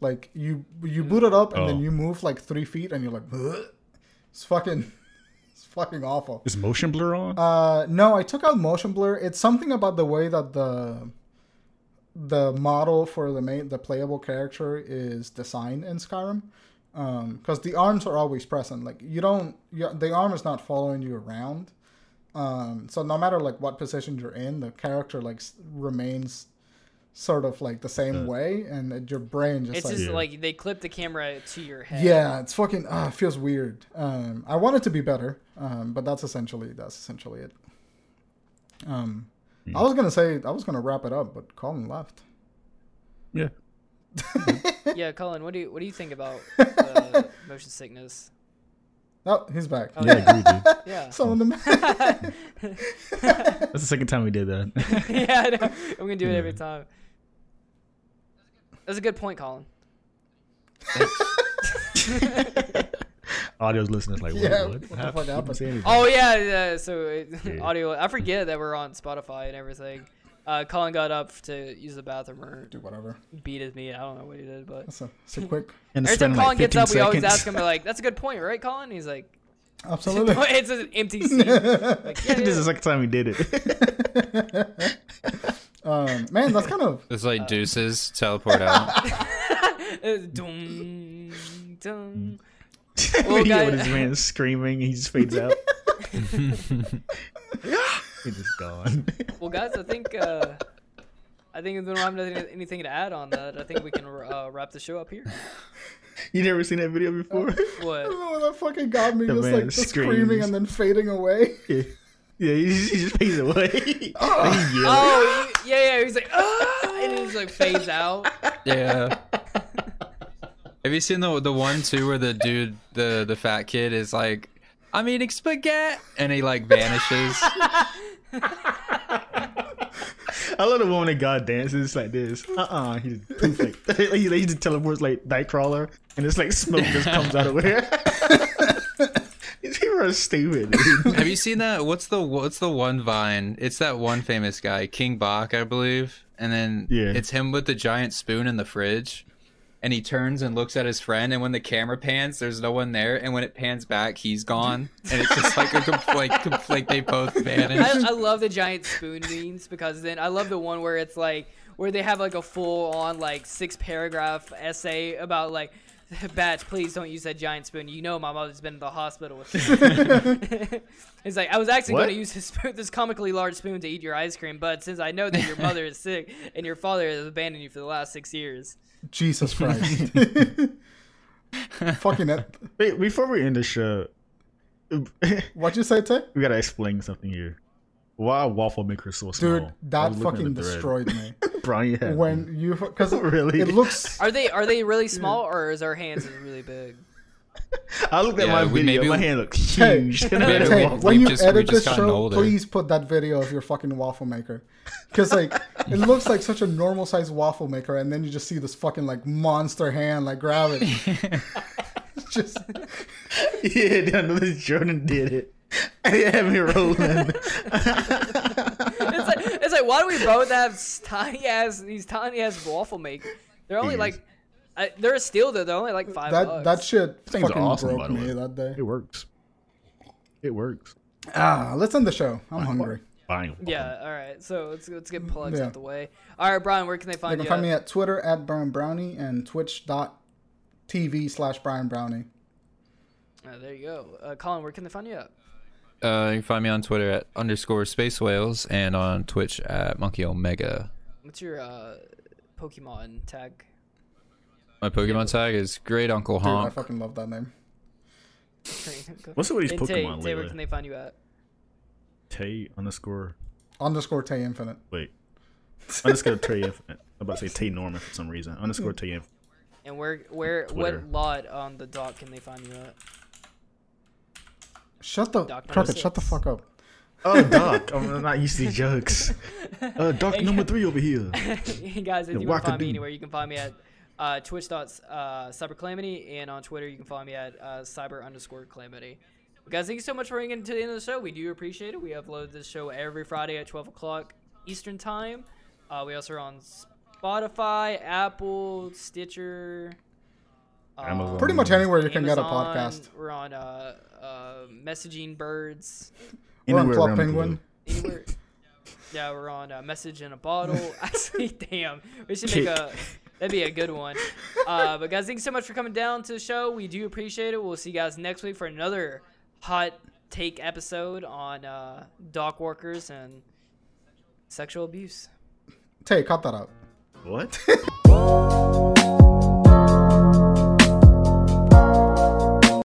Like you you boot it up and then Oh. you move like three feet and you're like, "Ugh." it's fucking it's fucking awful. Is motion blur on? Uh, no, I took out motion blur. It's something about the way that the the model for the main the playable character is designed in Skyrim. Because the arms are always present. Like you don't, you, the arm is not following you around. Um, so no matter like what position you're in, the character like remains sort of like the same Yeah. way, and it- your brain just It's like just Yeah. like they clip the camera to your head. yeah, it's fucking. Uh, it feels weird. Um, I want it to be better, um, but that's essentially that's essentially it. Um, Hmm. I was gonna say I was gonna wrap it up, but Colin left. yeah. Yeah, Colin, what do you what do you think about uh, motion sickness? Oh, he's back. Oh, Yeah, I agree, dude. Yeah. Some of them. That's the second time we did that. yeah, I know. I'm gonna do it every time. That's a good point, Colin. Audio's listeners like, what? Yeah, what? what the fuck You didn't happened? say anything. Oh yeah, yeah. So it, Yeah. audio. I forget that we're on Spotify and everything. Uh, Colin got up to use the bathroom or Do whatever. beat his meat. I don't know what he did, but That's a, that's a quick. And every time Colin like gets up, 15 we always ask him like, "That's a good point, right, Colin?" He's like, Absolutely. "It's an empty seat." Like, yeah, this is the second time he did it. Um, man, that's kind of. It's like deuces teleport out. Uh, dum, dum. Video guys- of this man screaming, he just fades out. He's just gone. Well, guys, I think uh, I think we don't have nothing, anything to add on that. I think we can uh, wrap the show up here. You never seen that video before? I What? don't know that fucking got me. The just like just screaming and then fading away. yeah, yeah he, just, he just fades away. He's yelling. Oh, he- yeah, yeah. He's like, ah, and he just like fades out. yeah. Have you seen the the one too where the dude the the fat kid is like, I'm eating spaghetti, and he like vanishes. I love the woman that God dances like this. Uh uh He just poof like he, he just teleports like Nightcrawler, and it's like smoke just comes out of where. These people are stupid. Dude. Have you seen that? What's the what's the one Vine? It's that one famous guy, King Bach, I believe. And then Yeah. it's him with the giant spoon in the fridge. And he turns and looks at his friend, and when the camera pans, there's no one there. And when it pans back, he's gone, and it's just like a com- like, com- like they both vanish. I, I love the giant spoon memes because then I love the one where it's like where they have like a full on like six paragraph essay about like Batch, please don't use that giant spoon. You know my mother's been in the hospital with it. it's like I was actually going to use this spoon, this comically large spoon to eat your ice cream, but since I know that your mother is sick and your father has abandoned you for the last six years, Jesus Christ. fucking it. Wait, before we end the show, What'd you say, Tay? We gotta explain something here. Why waffle maker so small? Dude, that was looking at fucking destroyed me. Brian, you had when you because it Really? it looks are they are they really small or is our hands really big? I looked at Yeah, my video. maybe- my hand looks huge. hey, Maybe hey, when you just- edit this show, older. please put that video of your fucking waffle maker, because like it looks like such a normal sized waffle maker, and then you just see this fucking like monster hand like grab it. Just yeah, dude, I know this Jordan did it. And it had me rolling. it's like it's like why do we both have tiny ass these tiny ass waffle makers? They're only like I, they're a steal though. They're only like five that bucks. that shit Things fucking awesome, broke me that day. it works. It works. Ah, let's end the show. I'm hungry. Fine. yeah. All right. So let's let's get plugs Yeah. out the way. All right, Brian. Where can they find you? They can you? find me at? at Twitter at Brian Brownie and Twitch dot TV slash Brian Brownie. Uh, there you go. Uh, Colin, where can they find you at? Uh, you can find me on Twitter at underscore space whales and on Twitch at monkey omega. What's your uh, Pokemon tag? My Pokemon tag is Great Uncle Dude, I fucking love that name. What's up with these And Tay, Pokemon Tay, where can they find you at? Tay underscore Underscore Tay Infinite. wait underscore Tay Infinite. I'm about to say Tay Norman for some reason. Underscore Tay Infinite. And where, where, Twitter. what lot on the dot can they find you at? Shut the Doc Crockett, shut the fuck up. Oh, Doc. I'm not used to these jokes. Uh, Doc number three over here. Hey guys, if you want to find me anywhere, you can find me at uh, Twitch dot uh, Cyber Calamity, and on Twitter you can find me at uh, Cyber underscore Calamity. Guys, thank you so much for hanging to the end of the show. We do appreciate it. We upload this show every Friday at 12 o'clock Eastern Time. Uh, we also are on Spotify, Apple, Stitcher, Amazon. Pretty much anywhere you can get a podcast. We're on uh, uh, Messaging Birds. We're on Club Penguin. Anywhere. yeah, we're on uh, Message in a Bottle. Actually, damn, we should make a. That'd be a good one. Uh, but guys, thanks so much for coming down to the show. We do appreciate it. We'll see you guys next week for another hot take episode on uh, dock workers and sexual abuse. Tay, cut that out. What?